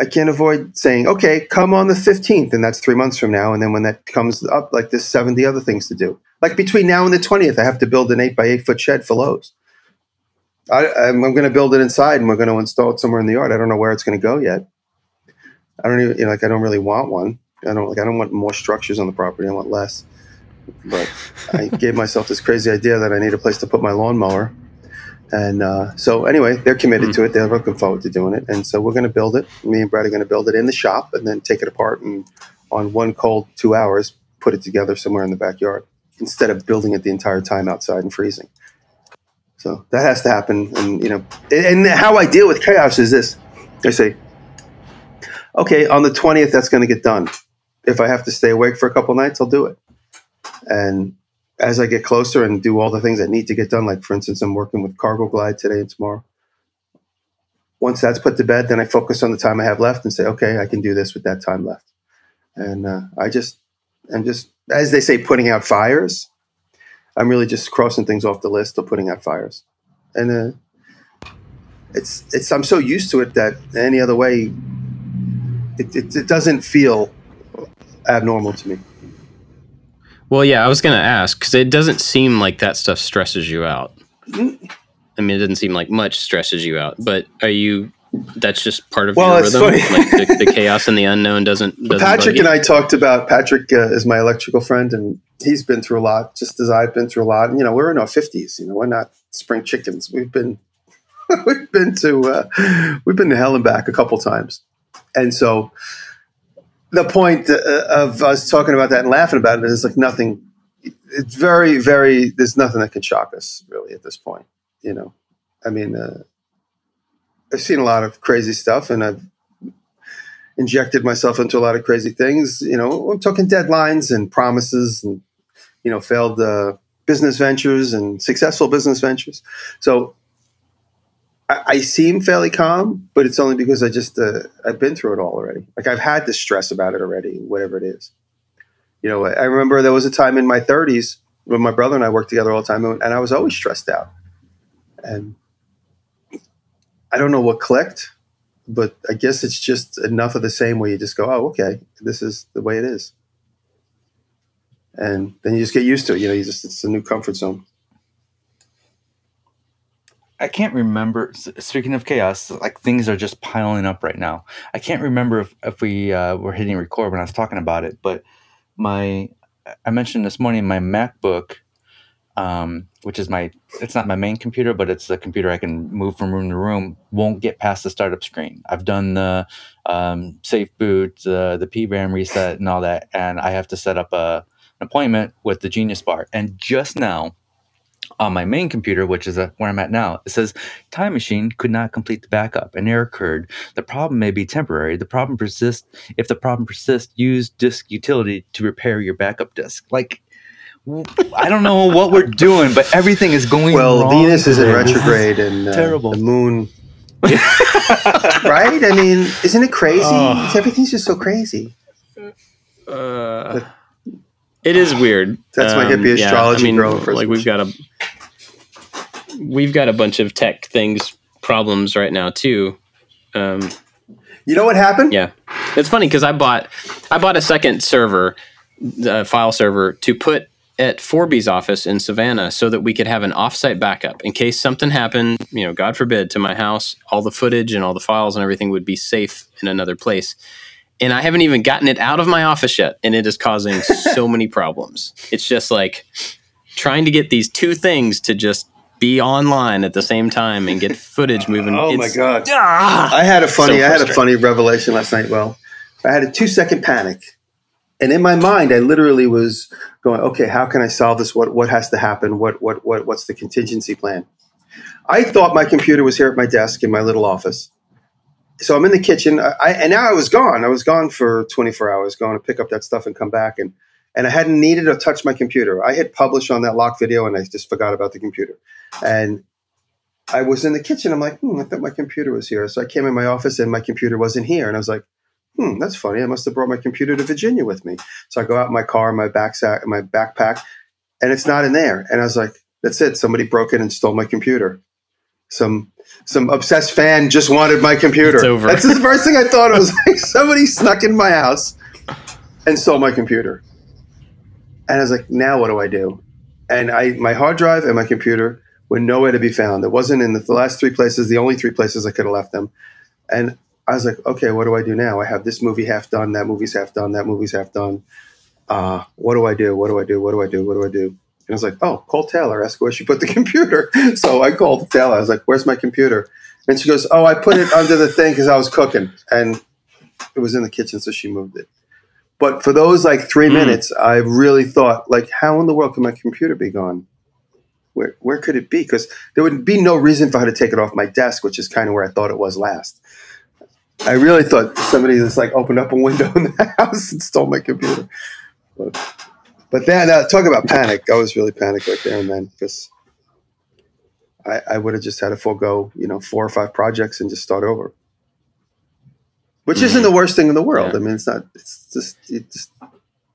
I can't avoid saying, okay, come on the 15th, and that's three months from now. And then when that comes up, like there's 70 other things to do. Like between now and the 20th, I have to build an eight by eight foot shed for Lowe's. I, I'm, I'm going to build it inside and we're going to install it somewhere in the yard. I don't know where it's going to go yet. I don't even, you know, like, I don't really want one. I don't like, I don't want more structures on the property. I want less. But I gave myself this crazy idea that I need a place to put my lawnmower. And uh, so, anyway, they're committed to it. They're looking forward to doing it. And so, we're going to build it. Me and Brad are going to build it in the shop and then take it apart and, on one cold two hours, put it together somewhere in the backyard instead of building it the entire time outside and freezing. So that has to happen. And, you know, and how I deal with chaos is this I say, okay, on the 20th, that's going to get done. If I have to stay awake for a couple nights, I'll do it. And as I get closer and do all the things that need to get done, like for instance, I'm working with CargoGlide today and tomorrow. Once that's put to bed, then I focus on the time I have left and say, okay, I can do this with that time left. And uh, I just, I'm just, as they say, putting out fires. I'm really just crossing things off the list of putting out fires. And uh, it's, it's, I'm so used to it that any other way, it, it, it doesn't feel abnormal to me. Well, yeah, I was going to ask because it doesn't seem like that stuff stresses you out. Mm. I mean, it doesn't seem like much stresses you out, but are you? That's just part of Well, your rhythm. Like the, the [LAUGHS] chaos and the unknown doesn't. doesn't Patrick and? I talked about Patrick uh, is my electrical friend, and he's been through a lot, just as I've been through a lot. And you know, we're in our fifties. You know, we're not spring chickens. We've been [LAUGHS] we've been to uh, we've been to hell and back a couple times, and so the point uh, of us talking about that and laughing about it is like nothing. It's very, very. There's nothing that can shock us really at this point. You know, I mean, uh, I've seen a lot of crazy stuff, and I've injected myself into a lot of crazy things. You know, I'm talking deadlines and promises, and you know, failed uh, business ventures and successful business ventures. So I, I seem fairly calm, but it's only because I just uh, I've been through it all already. Like I've had the stress about it already, whatever it is. You know, I remember there was a time in my 30s when my brother and I worked together all the time, and I was always stressed out. And I don't know what clicked, but I guess it's just enough of the same where you just go, oh, okay, this is the way it is. And then you just get used to it. You know, you just, it's a new comfort zone. I can't remember. Speaking of chaos, like things are just piling up right now. I can't remember if, if we uh, were hitting record when I was talking about it, but my I mentioned this morning my MacBook, um, which is my it's not my main computer, but it's the computer I can move from room to room. Won't get past the startup screen. I've done the um, safe boot, uh, the PRAM reset, and all that, and I have to set up a, an appointment with the Genius Bar. And just now, on my main computer, which is uh where I'm at now, it says Time Machine could not complete the backup. An error occurred. The problem may be temporary. The problem persists. If the problem persists, use disk utility to repair your backup disk. Like, I don't know what we're doing, but everything is going Well, wrong. Venus is in today. This retrograde [LAUGHS] and uh, terrible. the moon. [LAUGHS] right? I mean, isn't it crazy? Oh. Everything's just so crazy. Uh, It is weird. That's my hippie astrology girl Like we've got a we've got a bunch of tech things problems right now too. Um, You know what happened? yeah, it's funny because I bought I bought a second server, uh, file server to put at Forby's office in Savannah so that we could have an offsite backup in case something happened. You know, God forbid, to my house, all the footage and all the files and everything would be safe in another place. And I haven't even gotten it out of my office yet, and it is causing [LAUGHS] so many problems. It's just like trying to get these two things to just be online at the same time and get footage moving. Oh my god! Ah! I had a funny, So I had a funny revelation last night. Well, I had a two second panic, and in my mind, I literally was going, "Okay, how can I solve this? What what has to happen? What what what what's the contingency plan?" I thought my computer was here at my desk in my little office. So I'm in the kitchen, I, and now I was gone. I was gone for 24 hours, going to pick up that stuff and come back, and and I hadn't needed to touch my computer. I hit publish on that lock video, and I just forgot about the computer. And I was in the kitchen. I'm like, hmm, I thought my computer was here. So I came in my office and my computer wasn't here. And I was like, hmm, that's funny. I must have brought my computer to Virginia with me. So I go out in my car, my backpack, my backpack, and it's not in there. And I was like, that's it. Somebody broke in and stole my computer. Some some obsessed fan just wanted my computer. It's over. That's the [LAUGHS] first thing I thought. It was like somebody snuck in my house and stole my computer. And I was like, now what do I do? And I my hard drive and my computer were nowhere to be found. It wasn't in the, the last three places, the only three places I could have left them. And I was like, okay, what do I do now? I have this movie half done, that movie's half done, that movie's half done. Uh, what do I do? What do I do? What do I do? What do I do? And I was like, oh, call Taylor, ask where she put the [LAUGHS] computer. So I called Taylor. I was like, where's my computer? And she goes, oh, I put it under the thing because I was cooking. And it was in the kitchen, so she moved it. But for those like three Mm. minutes, I really thought, like, how in the world could my computer be gone? Where where could it be? Because there would be no reason for her to take it off my desk, which is kind of where I thought it was last. I really thought somebody just like opened up a window [LAUGHS] in the house and stole my computer. But, but then, uh, talk about panic. I was really panicked right there and then because I, I would have just had to forego, you know, four or five projects and just start over. Which isn't the worst thing in the world. Yeah. I mean, it's not. It's just you just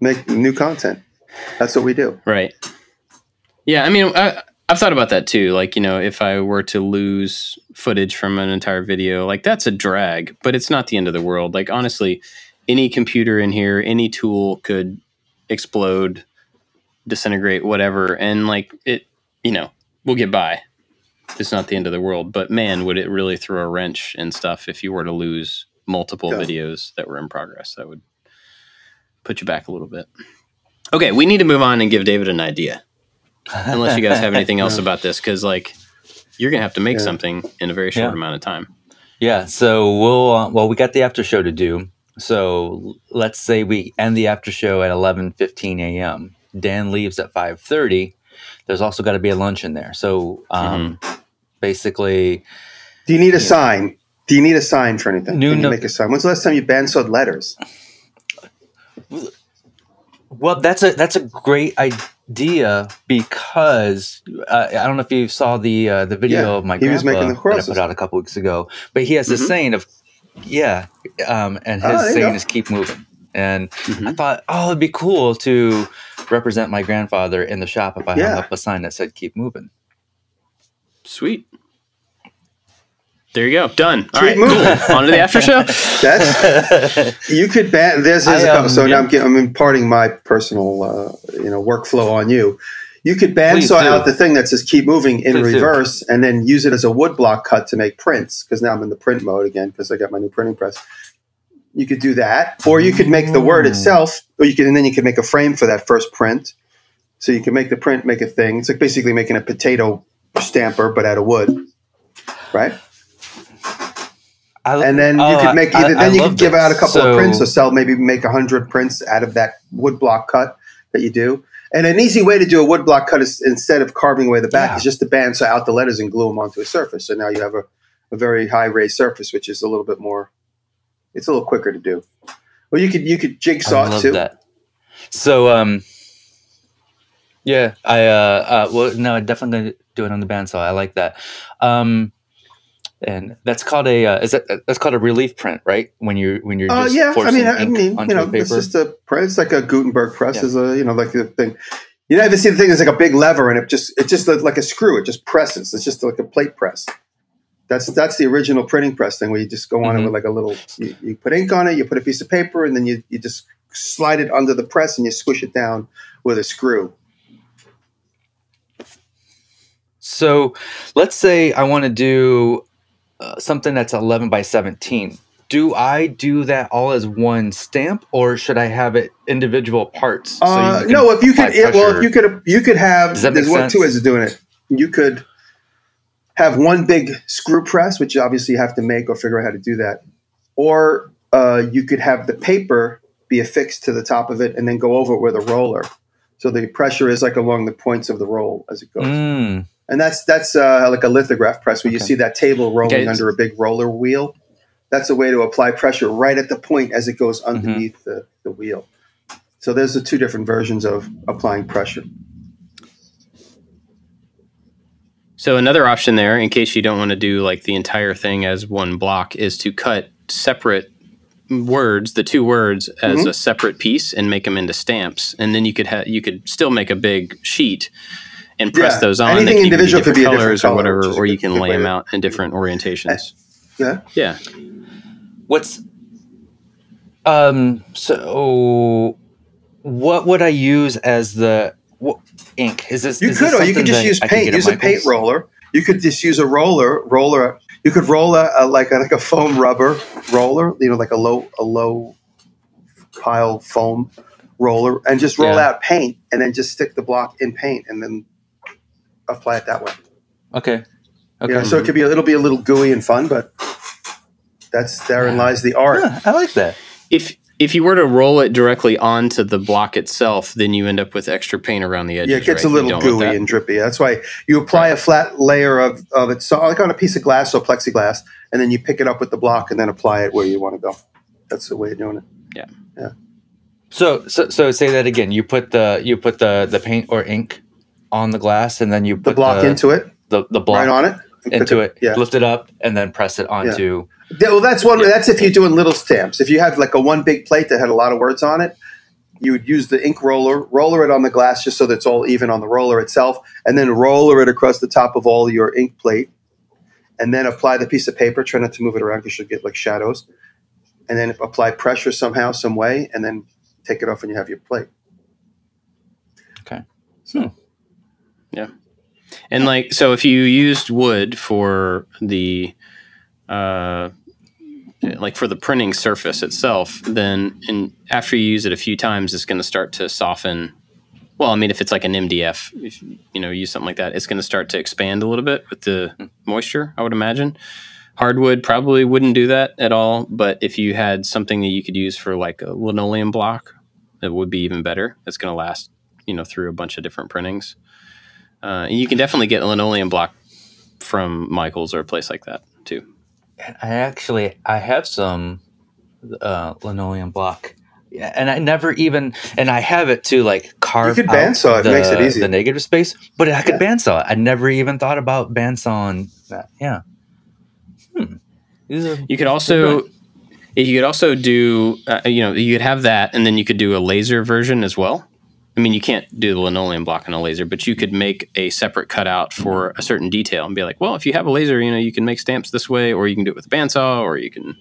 make new content. That's what we do. Right. Yeah, I mean, I, I've thought about that too. Like, you know, if I were to lose footage from an entire video, like that's a drag, but it's not the end of the world. Like, honestly, any computer in here, any tool could explode, disintegrate, whatever, and like it, you know, we'll get by. It's not the end of the world, but man, would it really throw a wrench and stuff if you were to lose multiple Yeah. videos that were in progress? That would put you back a little bit. Okay, we need to move on and give David an idea unless you guys have [LAUGHS] anything else about this because like you're gonna have to make Yeah. something in a very short Yeah. amount of time Yeah. So we'll uh, well, we got the after show to do. So let's say we end the after show at eleven fifteen a.m. Dan leaves at five thirty. There's also got to be a lunch in there. So um, basically, Do you need a sign? Do you need a sign for anything? No, Can you no. make a sign? When's the last time you bandsawed letters? well, that's a that's a great idea because uh, I don't know if you saw the uh, the video Yeah, of my he was making the that I put out a couple weeks ago, but he has this Mhm. saying of yeah, um, and Oh, his there you saying go. is keep moving. And I Mhm. thought, oh, it'd be cool to represent my grandfather in the shop if I hung up a sign that said "Keep moving." sweet there you go done Keep right moving. cool [LAUGHS] on to the after show [LAUGHS] That's you could ban. There's, there's a I, couple. um, so now. I'm, gi- I'm imparting my personal, uh, you know, workflow on you. You could bandsaw out the thing that says "keep moving" in Please do. reverse, and then use it as a woodblock cut to make prints. Because now I'm in the print mode again because I got my new printing press. You could do that, or you could make the word Mm. itself, or you could, and then you could make a frame for that first print. So you can make the print, make a thing. It's like basically making a potato stamper, but out of wood, right? I- and then you oh, could make either I then you could give out a couple So- of prints or sell maybe make a hundred prints out of that wood block cut that you do. And an easy way to do a wood block cut is instead of carving away the back Yeah. is just to bandsaw out the letters and glue them onto a surface. So now you have a, a very high raised surface, which is a little bit more. It's a little quicker to do. Well, you could you could I jigsaw it love too. that. So, um, yeah, I uh, uh, well, no, I definitely gonna do it on the bandsaw. I like that. Um, and that's called a uh, is that that's called a relief print, right? When you when you're Uh, just yeah, I mean, I mean, you know, it's just a press. It's like a Gutenberg press. Yeah. Is a you know like the thing. You never see the thing. It's like a big lever, and it just it just like a screw. It just presses. It's just like a plate press. That's that's the original printing press thing where you just go on it Mhm. with like a little. You, you put ink on it. You put a piece of paper, and then you you just slide it under the press, and you squish it down with a screw. So let's say I want to do uh, something that's 11 by 17. Do I do that all as one stamp, or should I have it individual parts? so Uh, no, if you could, yeah, well, if you could, you could have. There's one, two ways of doing it. You could have one big screw press, which you obviously you have to make or figure out how to do that, or uh, you could have the paper be affixed to the top of it and then go over it with a roller. So the pressure is like along the points of the roll as it goes, Mm, and that's that's uh, like a lithograph press where you see that table rolling Okay. under a big roller wheel. That's a way to apply pressure right at the point as it goes Mm-hmm. underneath the, the wheel. So there's the two different versions of applying pressure. So another option there, in case you don't want to do like the entire thing as one block, is to cut separate words, the two words, as Mhm. a separate piece and make them into stamps, and then you could have you could still make a big sheet and press Yeah. those on. Anything They can individual could be a different colors color, or whatever, which is a or you can lay them out in different orientations. Yeah. Yeah. what's um? So what would I use as the what, ink? Is this You is could, this or you could just use paint. Use a paint roller. You could just use a roller, roller. You could roll a, a like a, like a foam rubber roller. You know, like a low a low pile foam roller, and just roll Yeah. out paint, and then just stick the block in paint, and then apply it that way. Okay. Okay. Yeah, so it could be it'll be a little gooey and fun, but that's therein lies the art. Yeah, I like that. If if you were to roll it directly onto the block itself, then you end up with extra paint around the edges. Yeah, it gets right? a little gooey and drippy. That's why you apply a flat layer of, of it, so like on a piece of glass or plexiglass, and then you pick it up with the block and then apply it where you want to go. That's the way of doing it. Yeah. Yeah. So, so so say that again. You put the you put the the paint or ink on the glass, and then you put The block the, into it, the the block right on it, into the- it. Yeah. Lift it up, and then press it onto. Yeah, Well, that's one. That's if you're doing little stamps. If you had like a one big plate that had a lot of words on it, you would use the ink roller, roller it on the glass just so that it's all even on the roller itself, and then roller it across the top of all your ink plate, and then apply the piece of paper. Try not to move it around because you'll get like shadows, and then apply pressure somehow, some way, and then take it off and you have your plate. Hmm. And like, so if you used wood for the, uh, like for the printing surface itself, then and after you use it a few times, it's going to start to soften. Well, I mean, if it's like an MDF, if you know, use something like that, it's going to start to expand a little bit with the moisture. I would imagine. Hardwood probably wouldn't do that at all, but if you had something that you could use for like a linoleum block, it would be even better. It's going to last, you know, through a bunch of different printings. Uh, and you can definitely get a linoleum block from Michaels or a place like that too. I actually I have some uh, linoleum block. Yeah, and I never even and I have it to like carve. You could out bandsaw it, makes it easier. The negative space, but I could Yeah. bandsaw it. I never even thought about bandsawing that. Yeah. Hmm. Are You could also you could also do uh, you know you could have that and then you could do a laser version as well. I mean, you can't do the linoleum block on a laser, but you could make a separate cutout for a certain detail and be like, well, if you have a laser, you know, you can make stamps this way, or you can do it with a bandsaw, or you can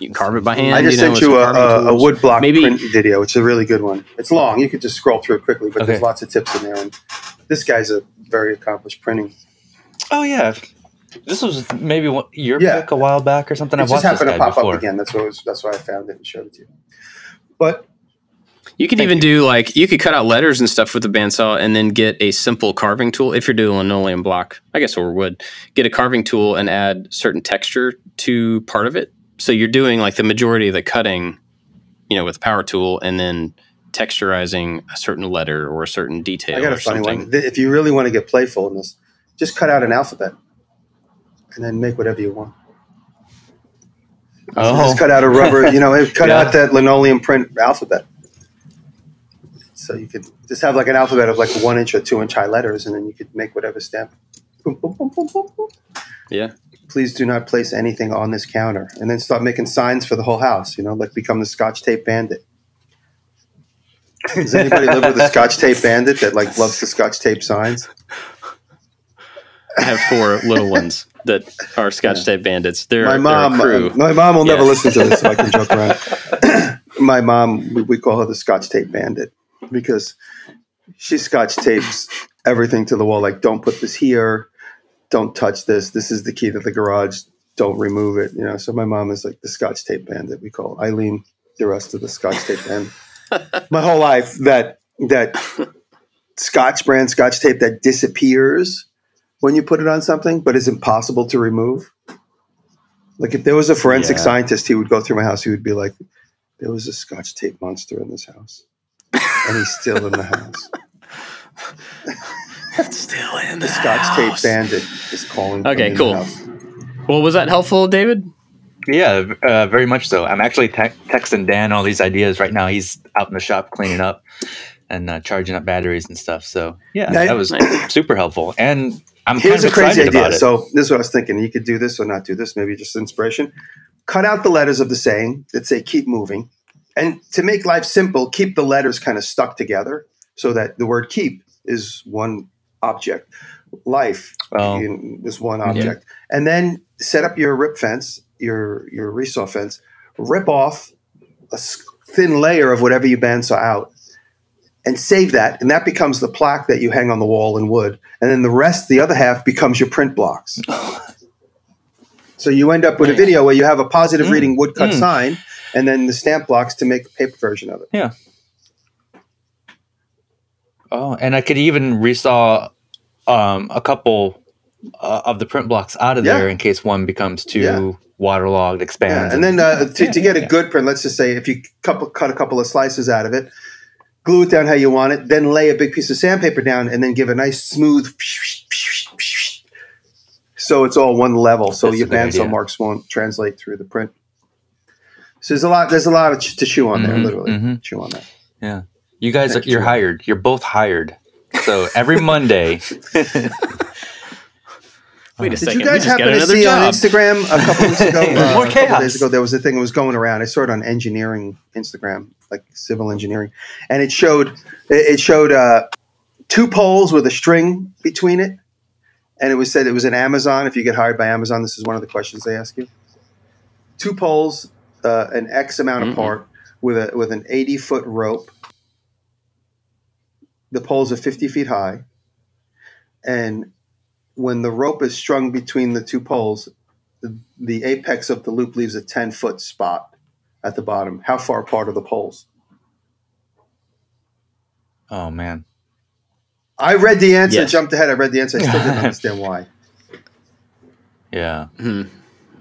you can carve it by hand. I just you know, sent you a, carving a, a wood block Maybe- print video. It's a really good one. It's long. You could just scroll through it quickly, but there's lots of tips in there. And this guy's a very accomplished printing. Oh yeah. This was maybe one, your Yeah. pick a while back or something. It I've just watched this happened to pop before. up again. That's what was, that's why I found it and showed it to you. But You could Thank even you. do like you could cut out letters and stuff with the bandsaw, and then get a simple carving tool. If you're doing linoleum block, I guess or wood, get a carving tool and add certain texture to part of it. So you're doing like the majority of the cutting, you know, with the power tool, and then texturizing a certain letter or a certain detail I got or a funny something. one. If you really want to get playful in this, just cut out an alphabet and then make whatever you want. Oh, Just cut out a rubber, you know, [LAUGHS] cut Yeah. out that linoleum print alphabet. So you could just have like an alphabet of like one inch or two inch high letters, and then you could make whatever stamp. Boom, boom, boom, boom, boom, boom. Yeah. please do not place anything on this counter. And then start making signs for the whole house, you know, like become the scotch tape bandit. Does anybody live with a scotch tape bandit that like loves the scotch tape signs? I have four little ones that are Scotch tape bandits. They're my mom, they're my mom will never listen to this, so I can joke around. [LAUGHS] my mom, we, we call her the Scotch tape bandit because she Scotch tapes everything to the wall. Like, don't put this here, don't touch this. This is the key to the garage. Don't remove it. You know. So my mom is like the Scotch tape band that We call Eileen the rest of the Scotch tape band [LAUGHS] my whole life that that Scotch brand Scotch tape that disappears when you put it on something, but is impossible to remove. Like if there was a forensic Yeah. scientist, he would go through my house. He would be like, "There was a Scotch tape monster in this house, and he's still in the house. [LAUGHS] Still in The the Scotch tape bandit is calling." Okay, cool. house. Well, was that helpful, David? Yeah, uh, very much so. I'm actually te- texting Dan all these ideas right now. He's out in the shop cleaning up and uh, charging up batteries and stuff. So yeah, Now- that was Nice. super helpful. And I'm Here's kind a crazy idea. about it. So this is what I was thinking. You could do this or not do this. Maybe just inspiration. Cut out the letters of the saying that say "keep moving," and to make life simple, keep the letters kind of stuck together so that the word "keep" is one object. Life Oh. in- is one object, and then set up your rip fence, your your resaw fence. Rip off a thin layer of whatever you bandsaw out, and save that, and that becomes the plaque that you hang on the wall in wood, and then the rest, the other half, becomes your print blocks. [LAUGHS] so you end up with a video where you have a positive Mm. reading woodcut Mm. sign, and then the stamp blocks to make a paper version of it. Yeah. Oh, and I could even resaw um, a couple uh, of the print blocks out of Yeah. there in case one becomes too Yeah. waterlogged, expands. Yeah, and then uh, to, to get a good print, let's just say if you couple, cut a couple of slices out of it, glue it down how you want it, then lay a big piece of sandpaper down, and then give a nice smooth. [LAUGHS] So it's all one level, so That's your bandsaw marks won't translate through the print. So there's a lot. There's a lot of ch- to chew on there. Mhm, Literally, mhm. chew on that. yeah, you guys, are, Next you're year. hired. You're both hired. So every Monday, [LAUGHS] Wait a Did second. you guys happen to another see on. Instagram a couple weeks ago? [LAUGHS] uh, More a couple days ago, there was a thing that was going around. I saw it on engineering Instagram, like civil engineering, and it showed it it showed uh, two poles with a string between it, and it was said it was an Amazon. If you get hired by Amazon, this is one of the questions they ask you. Two poles, uh, an X amount Mhm. apart, with a with an eighty foot rope. The poles are fifty feet high, and when the rope is strung between the two poles, the, the apex of the loop leaves a 10 foot spot at the bottom. How far apart are the poles? oh man, I read the answer, Yes. jumped ahead. I read the answer. I still didn't [LAUGHS] understand why. yeah, Hmm.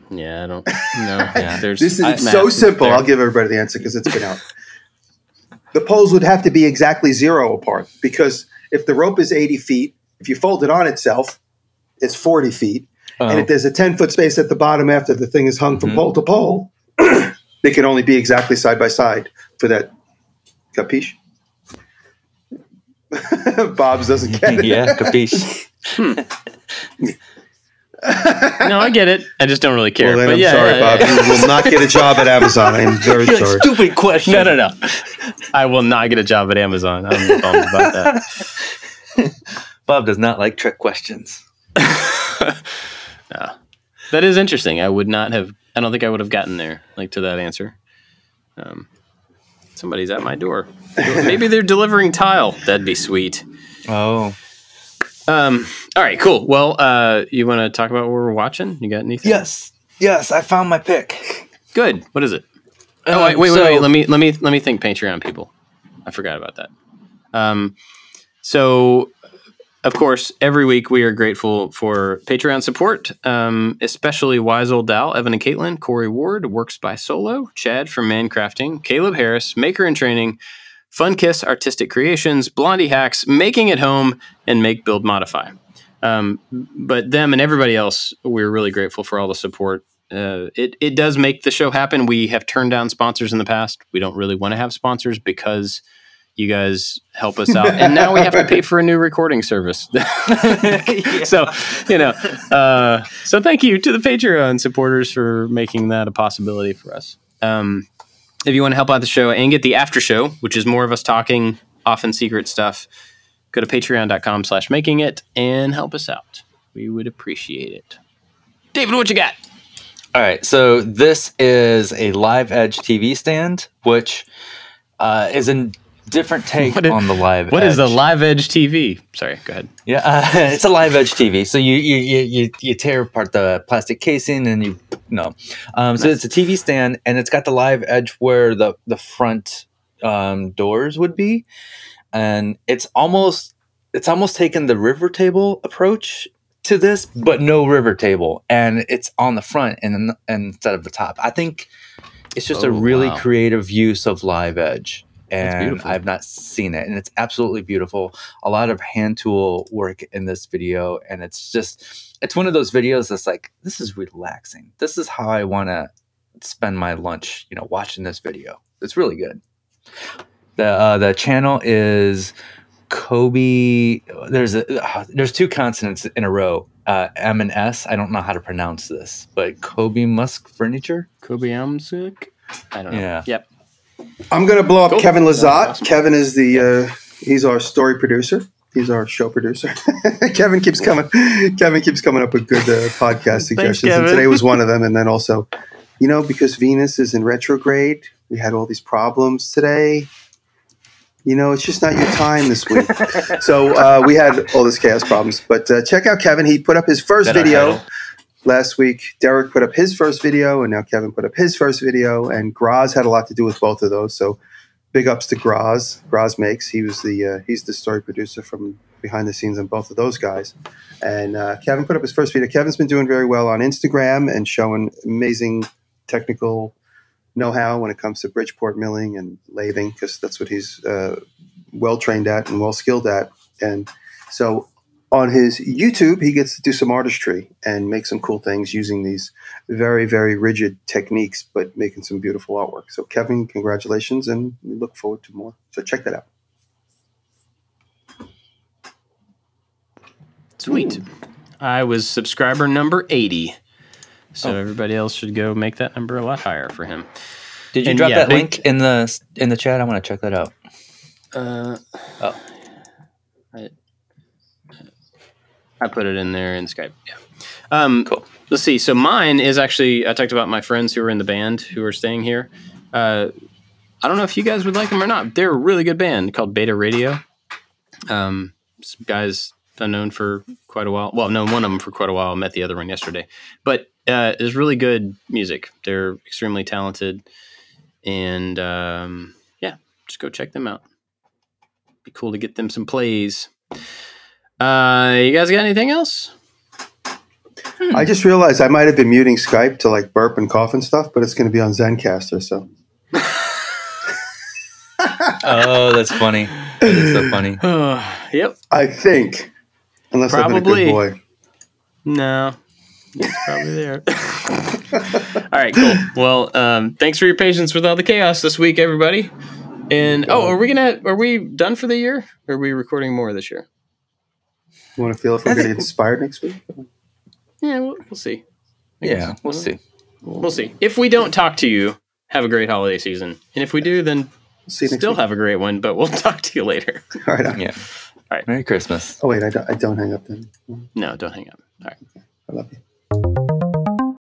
Yeah, I don't [LAUGHS] know. [LAUGHS] Yeah. There's This is I- it's so simple. there. I'll give everybody the answer because it's been out. the poles would have to be exactly zero apart because if the rope is 80 feet, if you fold it on itself, it's 40 feet. And Oh, if there's a 10 foot space at the bottom after the thing is hung from Mhm. pole to pole, [CLEARS THROAT] they can only be exactly side by side for that. Capiche? [LAUGHS] Bob's doesn't get it. yeah, capiche. [LAUGHS] No, I get it. I just don't really care. Well, then but I'm yeah, sorry, yeah, Bob. yeah. You will not get a job at Amazon. I am very sorry. Stupid question. No, no, no. I will not get a job at Amazon. I'm bummed about that. [LAUGHS] Bob does not like trick questions. [LAUGHS] no. That is interesting. I would not have. I don't think I would have gotten there, like to that answer. Um, somebody's at my door. Maybe they're delivering tile. That'd be sweet. Oh, Um, all right, cool. Well, uh, you want to talk about what we're watching? You got anything? yes, yes, I found my pick. Good. What is it? Oh, Um, wait, wait, so- wait, wait. Let me let me let me think. Patreon people. I forgot about that. Um, so, of course, every week we are grateful for Patreon support, um, especially Wise Old Dal, Evan and Katelyn, Corey Ward, Works by Solo, Chad from Mancrafting, Caleb Harris, Maker in Training, Fun Kiss Artistic Creations, Blondie Hacks, Making It Home, and Make Build Modify. Um, but them and everybody else, we're really grateful for all the support. Uh, it it does make the show happen. We have turned down sponsors in the past. We don't really want to have sponsors because You guys help us out, and now we have to pay for a new recording service. [LAUGHS] So you know, uh, so thank you to the Patreon supporters for making that a possibility for us. Um, if you want to help out the show and get the after show, which is more of us talking often secret stuff, go to patreon.com slash making it and help us out. We would appreciate it. David, what you got? All right, so this is a live edge TV stand, which uh, is a different [LAUGHS] take is- on the live. What is the live edge TV? Sorry, go ahead. Yeah, uh, [LAUGHS] it's a live edge TV. So you you, you you you tear apart the plastic casing and you no. Um, so it's a TV stand and it's got the live edge where the the front um, doors would be, and it's almost it's almost taken the river table approach to this, but no river table, and it's on the front and, and instead of the top. I think it's just a Oh, really wow. creative use of live edge. That's And beautiful. I've not seen it, and it's absolutely beautiful a lot of hand tool work in this video and it's just it's one of those videos that's like this is relaxing this is how i want to spend my lunch you know watching this video it's really good the uh, the channel is kobe there's a uh, there's two consonants in a row uh, m and s i don't know how to pronounce this but kobe musk furniture Kobe Amsuk? I don't know. Yeah. Yep. I'm going to blow up Cool. Kevin Lazat. awesome. Kevin is the uh, he's our story producer. He's our show producer. [LAUGHS] Kevin keeps coming. Kevin keeps coming up with good uh, podcast suggestions, and today was one of [LAUGHS] them. And then also, you know, because Venus is in retrograde, we had all these problems today. You know, it's just not your time this week. [LAUGHS] so uh, we had all this chaos problems. But uh, check out Kevin. He put up his first video title? Last week. Derek put up his first video, and now Kevin put up his first video. And Graz had a lot to do with both of those. So big ups to Graz. Graz makes. He was the uh, he's the story producer from behind the scenes on both of those guys. And uh, Kevin put up his first video. Kevin's been doing very well on Instagram and showing amazing technical know-how when it comes to Bridgeport milling and lathing because that's what he's uh, well trained at and well skilled at. And so on his YouTube, he gets to do some artistry and make some cool things using these very, very rigid techniques, but making some beautiful artwork. So, Kevin, congratulations, and we look forward to more. So, check that out. Sweet. I was subscriber number 80. So Oh. everybody else should go make that number a lot higher for him. did you And drop yeah, that we- link in the in the chat i want to check that out Uh, Oh. I, I put it in there in Skype. Yeah. Um, Cool. Let's see. So mine is actually, I talked about my friends who are in the band who are staying here. Uh, I don't know if you guys would like them or not. They're a really good band called Beta Radio. Um, some guys I've known for quite a while. Well, known one of them for quite a while. I met the other one yesterday. But uh, it's really good music. They're extremely talented. And um, yeah, just go check them out. Be cool to get them some plays. Uh, you guys got anything else? I just realized I might have been muting Skype to like burp and cough and stuff, but it's going to be on Zencastr. So, oh that's funny that is so funny [SIGHS] yep. I think, unless I've been a Probably. good boy. No. It's probably there. [LAUGHS] all right, cool. Well, um, thanks for your patience with all the chaos this week, everybody. And oh, are we gonna are we done for the year? Or are we recording more this year? You want to feel if we're I going to get inspired next week? Yeah, we'll, we'll see. I yeah guess. we'll see We'll see. If we don't talk to you, have a great holiday season. And if we do, then See still week. have a great one. But we'll [LAUGHS] talk to you later. All right. yeah All right. merry christmas Oh wait, I don't, I don't hang up then. No, don't hang up. All right. I love you.